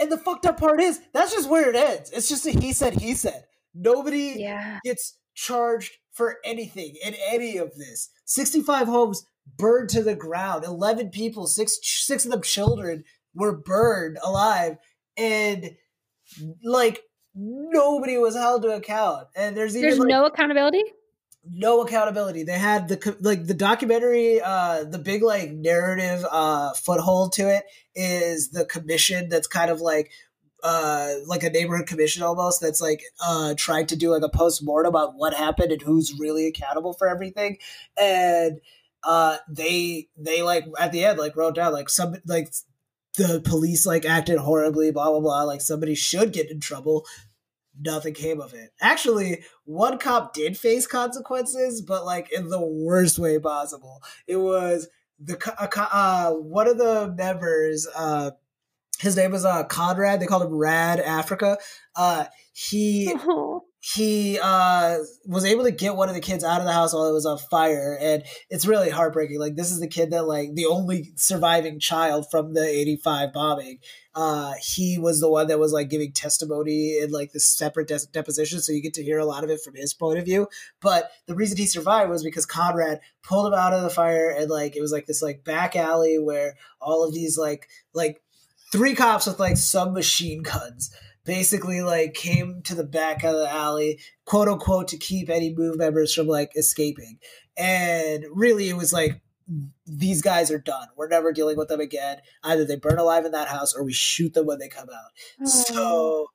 And the fucked up part is that's just where it ends. It's just a he said he said. Nobody yeah. gets charged for anything in any of this. 65 homes burned to the ground. Eleven people, six six of them children, were burned alive, and like nobody was held to account. And there's even there's like, no accountability. No accountability. They had the like the documentary, uh, the big like narrative uh, foothold to it is the commission that's kind of like uh like a neighborhood commission almost that's like uh trying to do like a post-mortem about what happened and who's really accountable for everything and uh they they like at the end like wrote down like some like the police like acted horribly blah blah blah like somebody should get in trouble. Nothing came of it. Actually one cop did face consequences but like in the worst way possible. It was the uh, one of the members uh his name was uh conrad. They called him rad africa. Uh he oh he uh, was able to get one of the kids out of the house while it was on fire and it's really heartbreaking. Like this is the kid that like the only surviving child from the 85 bombing. Uh, he was the one that was like giving testimony in like this separate de- deposition so you get to hear a lot of it from his point of view. But the reason he survived was because conrad pulled him out of the fire and like it was like this like back alley where all of these like like three cops with like submachine guns basically like came to the back of the alley, quote unquote, to keep any move members from like escaping. And really, it was like these guys are done. We're never dealing with them again. Either they burn alive in that house or we shoot them when they come out. Oh. So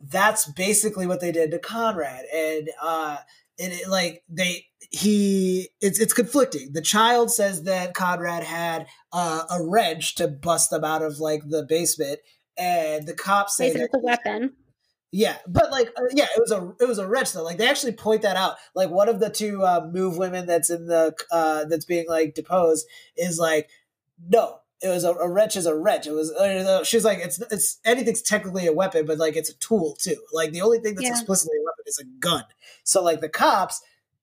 that's basically what they did to Conrad. And uh and it, like they he it's it's conflicting. The child says that Conrad had uh, a wrench to bust them out of like the basement and the cops say it's a weapon. Yeah, but like, uh, yeah, it was a it was a wrench though. Like they actually point that out. Like one of the two uh, move women that's in the uh, that's being like deposed is like, no, it was a, a wrench is a wrench. It was uh, she's like it's it's anything's technically a weapon, but like it's a tool too. Like the only thing that's yeah. explicitly a weapon is a gun. So like the cops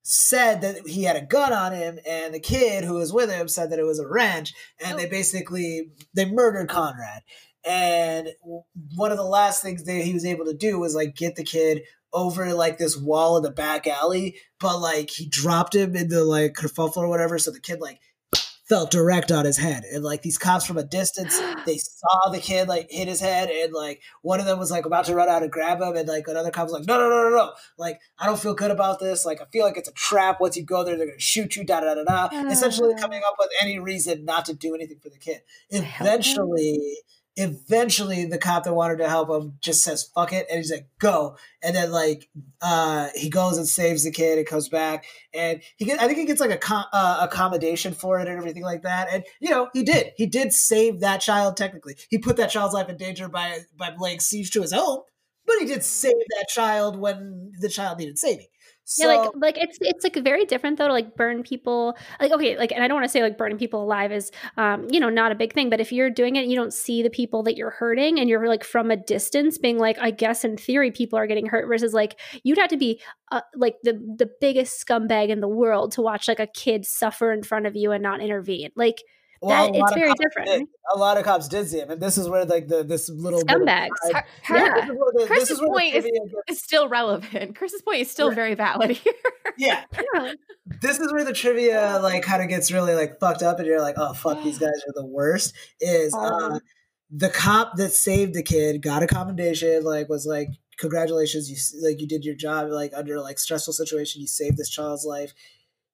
said that he had a gun on him and the kid who was with him said that it was a wrench and oh. they basically they murdered conrad and one of the last things that he was able to do was like get the kid over like this wall in the back alley, but like he dropped him into like kerfuffle or whatever, so the kid like fell direct on his head. And like these cops from a distance, they saw the kid like hit his head, and like one of them was like about to run out and grab him, and like another cop was like, No, no, no, no, no. Like, I don't feel good about this. Like, I feel like it's a trap. Once you go there, they're gonna shoot you, da da da da. Essentially coming up with any reason not to do anything for the kid. Eventually eventually the cop that wanted to help him just says fuck it and he's like go. And then like uh he goes and saves the kid and comes back and he get, i think he gets like a uh, accommodation for it and everything like that and you know he did. He did save that child technically. He put that child's life in danger by by laying siege to his home but he did save that child when the child needed saving so, yeah, like like it's it's like very different though to like burn people like okay like and I don't want to say like burning people alive is um you know not a big thing but if you're doing it you don't see the people that you're hurting and you're like from a distance being like I guess in theory people are getting hurt versus like you'd have to be uh, like the the biggest scumbag in the world to watch like a kid suffer in front of you and not intervene like Well, That- a it's very different, did. A lot of cops did see him, and this is where like the this little bit of Scumbags. Her, Yeah, this is where the, this Chris's is where point is- is still relevant. Chris's point is still Right. very valid here. yeah, Yeah. this is where the trivia like kind of gets really like fucked up, and you're like, oh fuck, these guys are the worst. Is uh, Um, the cop that saved the kid got a commendation, like was like, congratulations, you like you did your job, like under like stressful situation, you saved this child's life.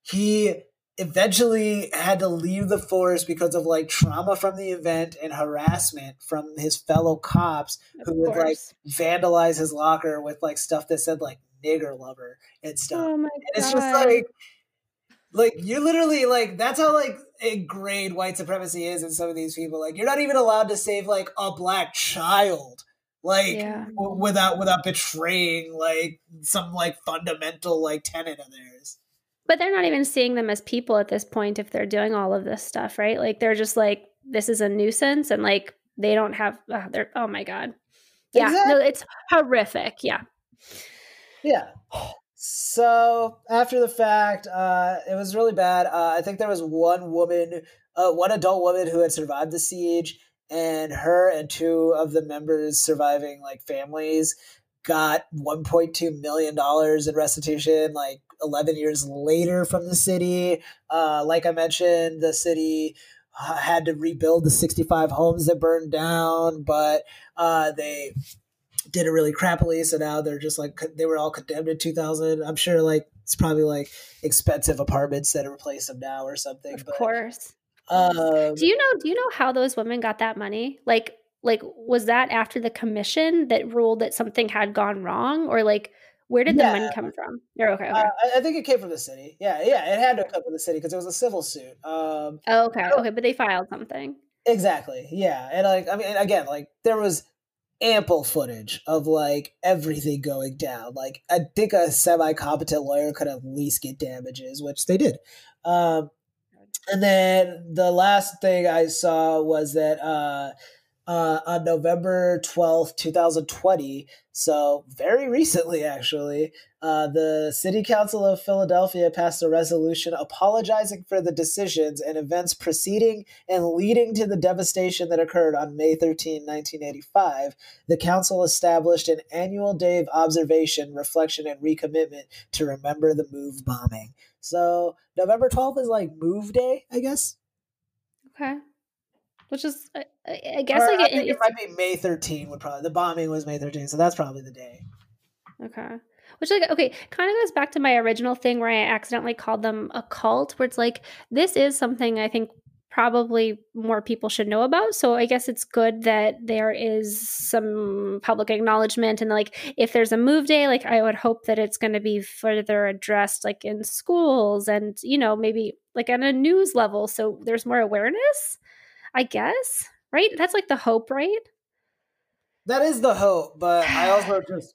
He eventually had to leave the force because of like trauma from the event and harassment from his fellow cops Of who would like vandalize his locker with like stuff that said like nigger lover and stuff. Oh my And it's god. just like like you're literally like that's how like ingrained white supremacy is in some of these people. Like you're not even allowed to save like a black child. Like Yeah. w- without without betraying like some like fundamental like tenet of theirs. But they're not even seeing them as people at this point if they're doing all of this stuff, right? Like they're just like, this is a nuisance, and like they don't have. Uh, they're oh my god, yeah, no, it's horrific. Yeah, Yeah. So after the fact, uh, it was really bad. Uh, I think there was one woman, uh, one adult woman who had survived the siege, and her and two of the members' surviving like families got 1.2 million dollars in restitution. Like 11 years later from the city. Uh, like I mentioned, the city uh, had to rebuild the 65 homes that burned down, but uh, they did it really crappily. So now they're just like they were all condemned in 2000. I'm sure like it's probably like expensive apartments that replace them now or something. of but, course. Um, Do you know? Do you know how those women got that money? Like, like was that after the commission that ruled that something had gone wrong, or like where did the money come from? Or okay, okay. uh, I, think it came from the city. Yeah, yeah, it had to come from the city because it was a civil suit. Um, oh, okay, okay, but they filed something. Exactly. Yeah. And like I mean again, like there was ample footage of like everything going down. Like I think a semi competent lawyer could at least get damages, which they did. Um and then the last thing I saw was that uh uh, on November 12th, 2020, so very recently actually, uh, the City Council of Philadelphia passed a resolution apologizing for the decisions and events preceding and leading to the devastation that occurred on May 13, 1985, the council established an annual day of observation, reflection, and recommitment to remember the move bombing. So November 12th is like move day, I guess. Okay, which is I, guess Or like I it, think it might be May 13 would probably the bombing was May 13, so that's probably the day. Okay. Which like okay, kind of goes back to my original thing where I accidentally called them a cult, where it's like this is something I think probably more people should know about. So I guess it's good that there is some public acknowledgement and like if there's a move day, like I would hope that it's going to be further addressed like in schools and you know maybe like on a news level so there's more awareness. I guess, right? That's like the hope, right? That is the hope, but I also just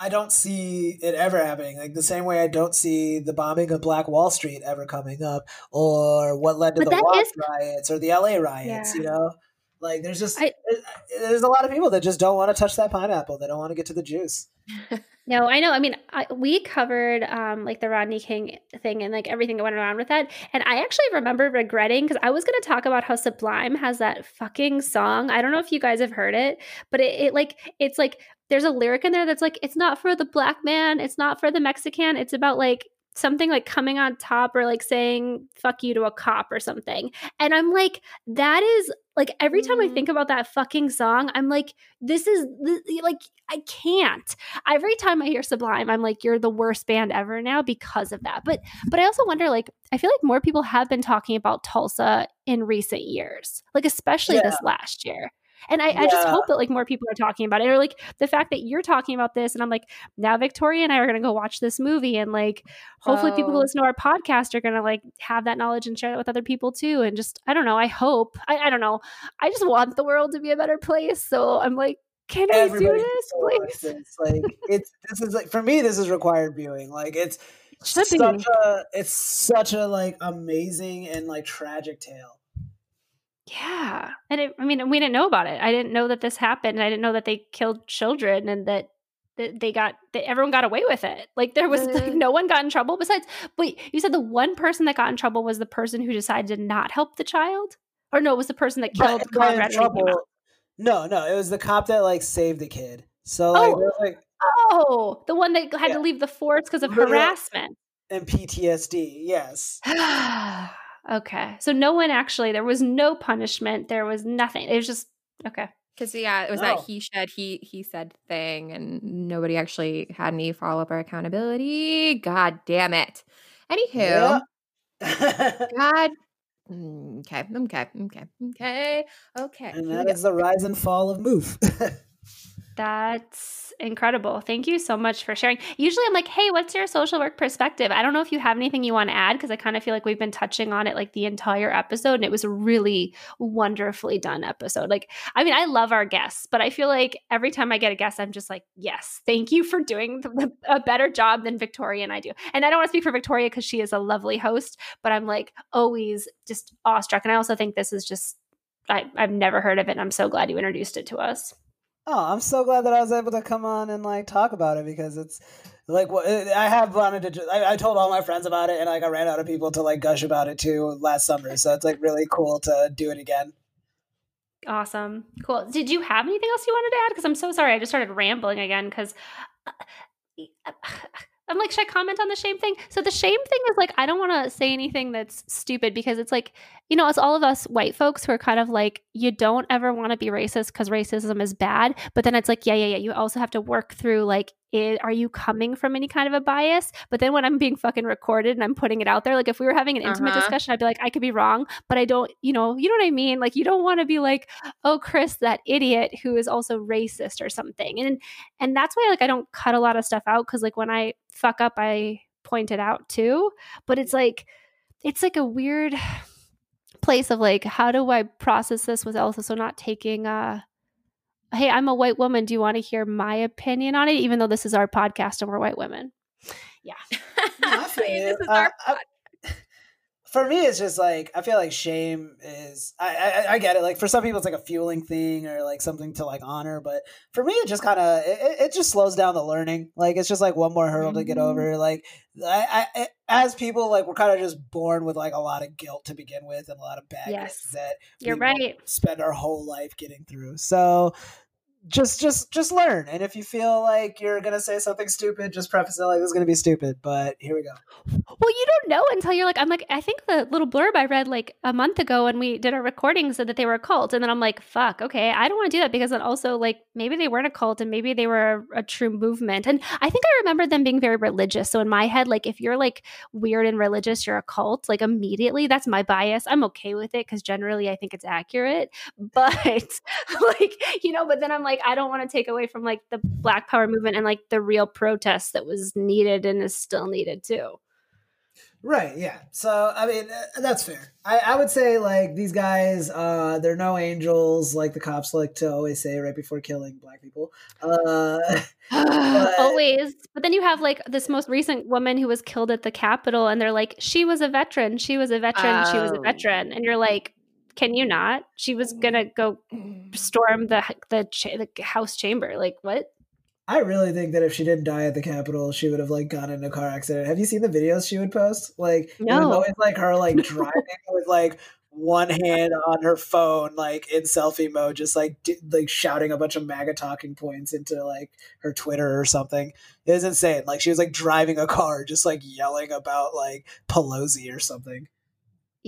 I don't see it ever happening. Like the same way I don't see the bombing of Black Wall Street ever coming up, or what led to But the Watts is- riots or the LA riots. You know, like there's just I- there's a lot of people that just don't want to touch that pineapple. They don't want to get to the juice. No, I know. I mean, I, we covered um, like the Rodney King thing and like everything that went around with that. And I actually remember regretting because I was going to talk about how Sublime has that fucking song. I don't know if you guys have heard it, but it, it like it's like there's a lyric in there that's like it's not for the black man, it's not for the Mexican. It's about like something like coming on top or like saying fuck you to a cop or something. And I'm like, that is like every time I Mm. think about that fucking song, I'm like, this is th- like I can't every time I hear Sublime, I'm like, you're the worst band ever now because of that. But but I also wonder, like, I feel like more people have been talking about Tulsa in recent years, like especially Yeah. this last year. And I, I just hope that like more people are talking about it. Or like the fact that you're talking about this, and I'm like, now Victoria and I are gonna go watch this movie, and like hopefully people who Oh. listen to our podcast are gonna like have that knowledge and share that with other people too. And just I don't know, I hope. I, I don't know. I just want the world to be a better place. So I'm like, can I do this, please? this. Like it's this is like for me this is required viewing. Like it's Should be. such a it's such a like amazing and like tragic tale. Yeah. And it, I mean, we didn't know about it. I didn't know that this happened. I didn't know that they killed children and that, that they got, that everyone got away with it. Like there was like, Mhm. no one got in trouble besides, wait, you said the one person that got in trouble was the person who decided to not help the child? Or no, it was the person that killed But- in Conrad. when he came trouble- No, no, it was the cop that like saved the kid. So like, Oh. like Oh, the one that had Yeah. to leave the force because of harassment. and PTSD. Yes. okay. So no one actually, there was no punishment. There was nothing. It was just, okay. Because yeah, it was No. that he said he he said thing, and nobody actually had any follow up or accountability. God damn it. Anywho, Yeah. God. Mm, Okay, okay, okay, okay, okay. and here that we is the rise and fall of Moof. That's incredible. Thank you so much for sharing. Usually I'm like, hey, what's your social work perspective? I don't know if you have anything you want to add because I kind of feel like we've been touching on it like the entire episode and it was a really wonderfully done episode. Like, I mean, I love our guests, but I feel like every time I get a guest, I'm just like, yes, thank you for doing the, a better job than Victoria and I do. And I don't want to speak for Victoria because she is a lovely host, but I'm like always just awestruck. And I also think this is just, I, I've never heard of it. And I'm so glad you introduced it to us. Oh, I'm so glad that I was able to come on and like talk about it because it's like what uh, I have wanted to. I, I told all my friends about it, and like I ran out of people to like gush about it too last summer. So it's like really cool to do it again. Awesome. Cool. Did you have anything else you wanted to add? Because I'm so sorry. I just started rambling again because uh, uh, I'm like, should I comment on the shame thing? So the shame thing is like, I don't want to say anything that's stupid because it's like, you know, it's all of us white folks who are kind of like, you don't ever want to be racist because racism is bad. But then it's like, yeah, yeah, yeah. You also have to work through like, it, are you coming from any kind of a bias? But then when I'm being fucking recorded and I'm putting it out there, like if we were having an intimate Uh-huh. discussion, I'd be like, I could be wrong, but I don't, you know, you know what I mean? Like you don't want to be like, oh, Chris, that idiot who is also racist or something. And and that's why like I don't cut a lot of stuff out because like when I fuck up, I point it out too. But it's like it's like a weird place of like, how do I process this with also so not taking uh hey, I'm a white woman. Do you want to hear my opinion on it? Even though this is our podcast and we're white women. Yeah. I feel I mean, you. this is Uh, our I- for me, it's just like I feel like shame is. I, I I get it. Like for some people, it's like a fueling thing or like something to like honor. But for me, it just kind of it, it- just slows down the learning. Like it's just like one more hurdle to get over. Mm-hmm. Like I, I as people, like we're kind of just born with like a lot of guilt to begin with and a lot of baggage Yes. that You're we right. spend our whole life getting through. So just just just learn. And if you feel like you're gonna say something stupid, just preface it like this is gonna be stupid. But here we go. Well, you don't know until you're like, I'm like, I think the little blurb I read like a month ago when we did our recording said that they were a cult. And then I'm like, fuck, okay, I don't want to do that because then also, like, maybe they weren't a cult and maybe they were a, a true movement. And I think I remember them being very religious. So in my head, like, if you're like weird and religious, you're a cult, like, immediately that's my bias. I'm okay with it because generally I think it's accurate. But like, you know, but then I'm like, I don't want to take away from like the Black Power movement and like the real protest that was needed and is still needed too. Right. Yeah. So I mean, uh, that's fair. I, I would say like these guys, uh, they're no angels, like the cops like to always say right before killing black people. Uh, Always. But then you have like this most recent woman who was killed at the Capitol, and they're like, she was a veteran. She was a veteran. She was a Oh. veteran. And you're like, can you not? She was gonna go storm the the, cha- the House chamber. Like what? I really think that if she didn't die at the Capitol, she would have like gone in a car accident. Have you seen the videos she would post? Like, it was No. always like her like driving with like one hand on her phone, like in selfie mode, just like d- like shouting a bunch of MAGA talking points into like her Twitter or something. It was insane. Like she was like driving a car, just like yelling about like Pelosi or something.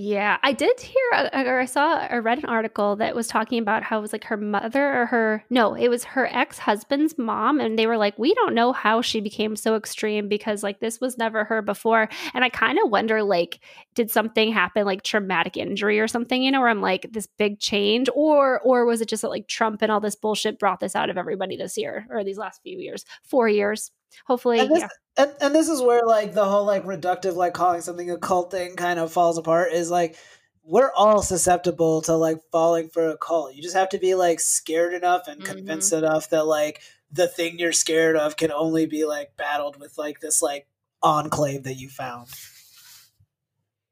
Yeah, I did hear, or I saw, or read an article that was talking about how it was like her mother or her, no, it was her ex husband's mom. And they were like, we don't know how she became so extreme because like this was never her before. And I kind of wonder, like, did something happen, like traumatic injury or something, you know, where I'm like, this big change? Or, or was it just that like Trump and all this bullshit brought this out of everybody this year or these last few years, four years? Hopefully, And this, yeah. and, and this is where like the whole like reductive like calling something a cult thing kind of falls apart is like we're all susceptible to like falling for a cult you just have to be like scared enough and Mhm. convinced enough that like the thing you're scared of can only be like battled with like this like enclave that you found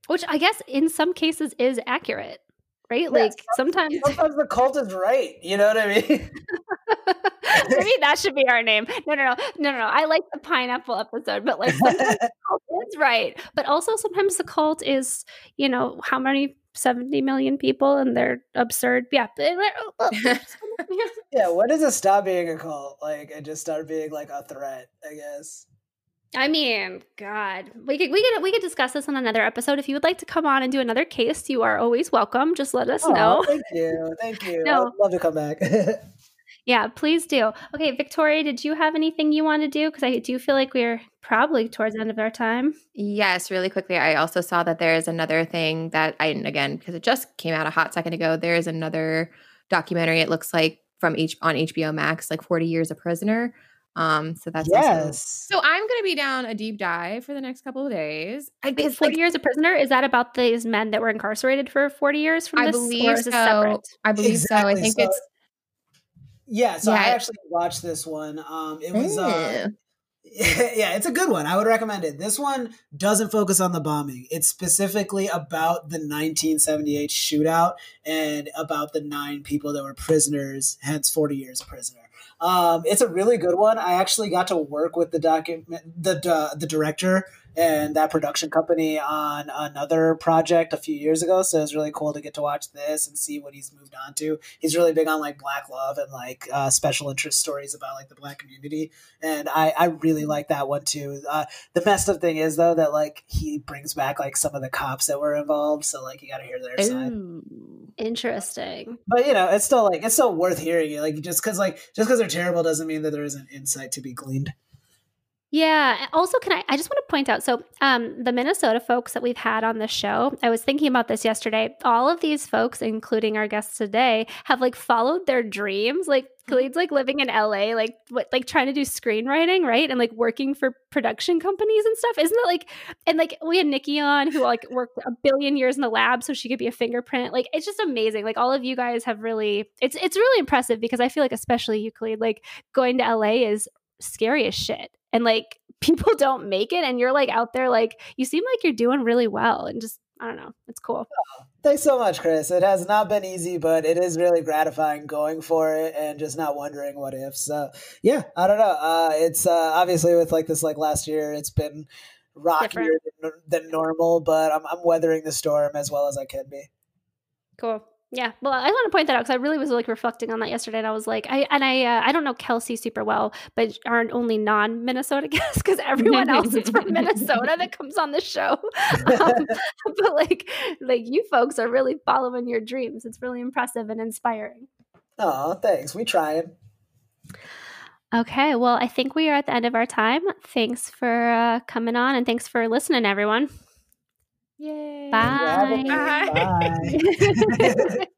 Which I guess in some cases is accurate, right? Yeah, like sometimes. sometimes the cult is right you know what i mean Maybe that should be our name. No, no, no, no, no, no. I like the pineapple episode, but like cult is right, but also sometimes the cult is, you know, how many 70 million people and they're absurd. Yeah. yeah. When does it stop being a cult? Like, and just start being like a threat, I guess. I mean, God, we could we could we could discuss this on another episode. If you would like to come on and do another case, you are always welcome. Just let us oh, know. Thank you, thank you. No. I'd love to come back. Yeah, please do. Okay, Victoria, did you have anything you want to do? Because I do feel like we're probably towards the end of our time. Yes, really quickly. I also saw that there is another thing that I again because it just came out a hot second ago. There is another documentary. It looks like from H on HBO Max, like Forty Years a Prisoner um, so that's yes. Also, so I'm going to be down a deep dive for the next couple of days. I guess 40 like, years a prisoner is that about these men that were incarcerated for 40 years from I this? Believe so. I believe exactly. so. I think so, it's yeah. So yeah. I actually watched this one. Um, it was uh, yeah, it's a good one. I would recommend it. This one doesn't focus on the bombing. It's specifically about the 1978 shootout and about the nine people that were prisoners, hence 40 years prisoner. Um, it's a really good one. I actually got to work with the document, the uh, the director and that production company on another project a few years ago. So it was really cool to get to watch this and see what he's moved on to. He's really big on like black love and like uh, special interest stories about like the black community. And I, I really like that one too. Uh, the messed up thing is though that like he brings back like some of the cops that were involved. So like you got to hear their Ooh, side. Interesting. But you know, it's still like, it's still worth hearing it. Like just cause like, just cause they're terrible doesn't mean that there isn't insight to be gleaned. Yeah. Also, can I? I just want to point out. So, um, the Minnesota folks that we've had on the show, I was thinking about this yesterday. All of these folks, including our guests today, have like followed their dreams. Like mm-hmm. Khalid's like living in LA, like what, like trying to do screenwriting, right, and like working for production companies and stuff. Isn't it like? And like we had Nikki on, who like worked a billion years in the lab, so she could be a fingerprint. Like it's just amazing. Like all of you guys have really, it's it's really impressive because I feel like especially you, Khalid, like going to LA is scary as shit and like people don't make it and you're like out there like you seem like you're doing really well and just I don't know. It's cool. Oh, thanks so much, Chris. It has not been easy, but it is really gratifying going for it and just not wondering what if. So yeah, I don't know. Uh, it's uh, obviously with like this like last year, it's been rockier than, than, normal, but I'm, I'm weathering the storm as well as I can be. Cool. Yeah, well, I want to point that out because I really was like reflecting on that yesterday, and I was like, I and I uh, I don't know Kelsey super well, but aren't only non Minnesota guests because everyone else is from Minnesota that comes on the show. Um, but like, like you folks are really following your dreams. It's really impressive and inspiring. Oh, thanks. We trying. Okay, well, I think we are at the end of our time. Thanks for uh, coming on, and thanks for listening, everyone. Yay. Bye. Bye. Bye.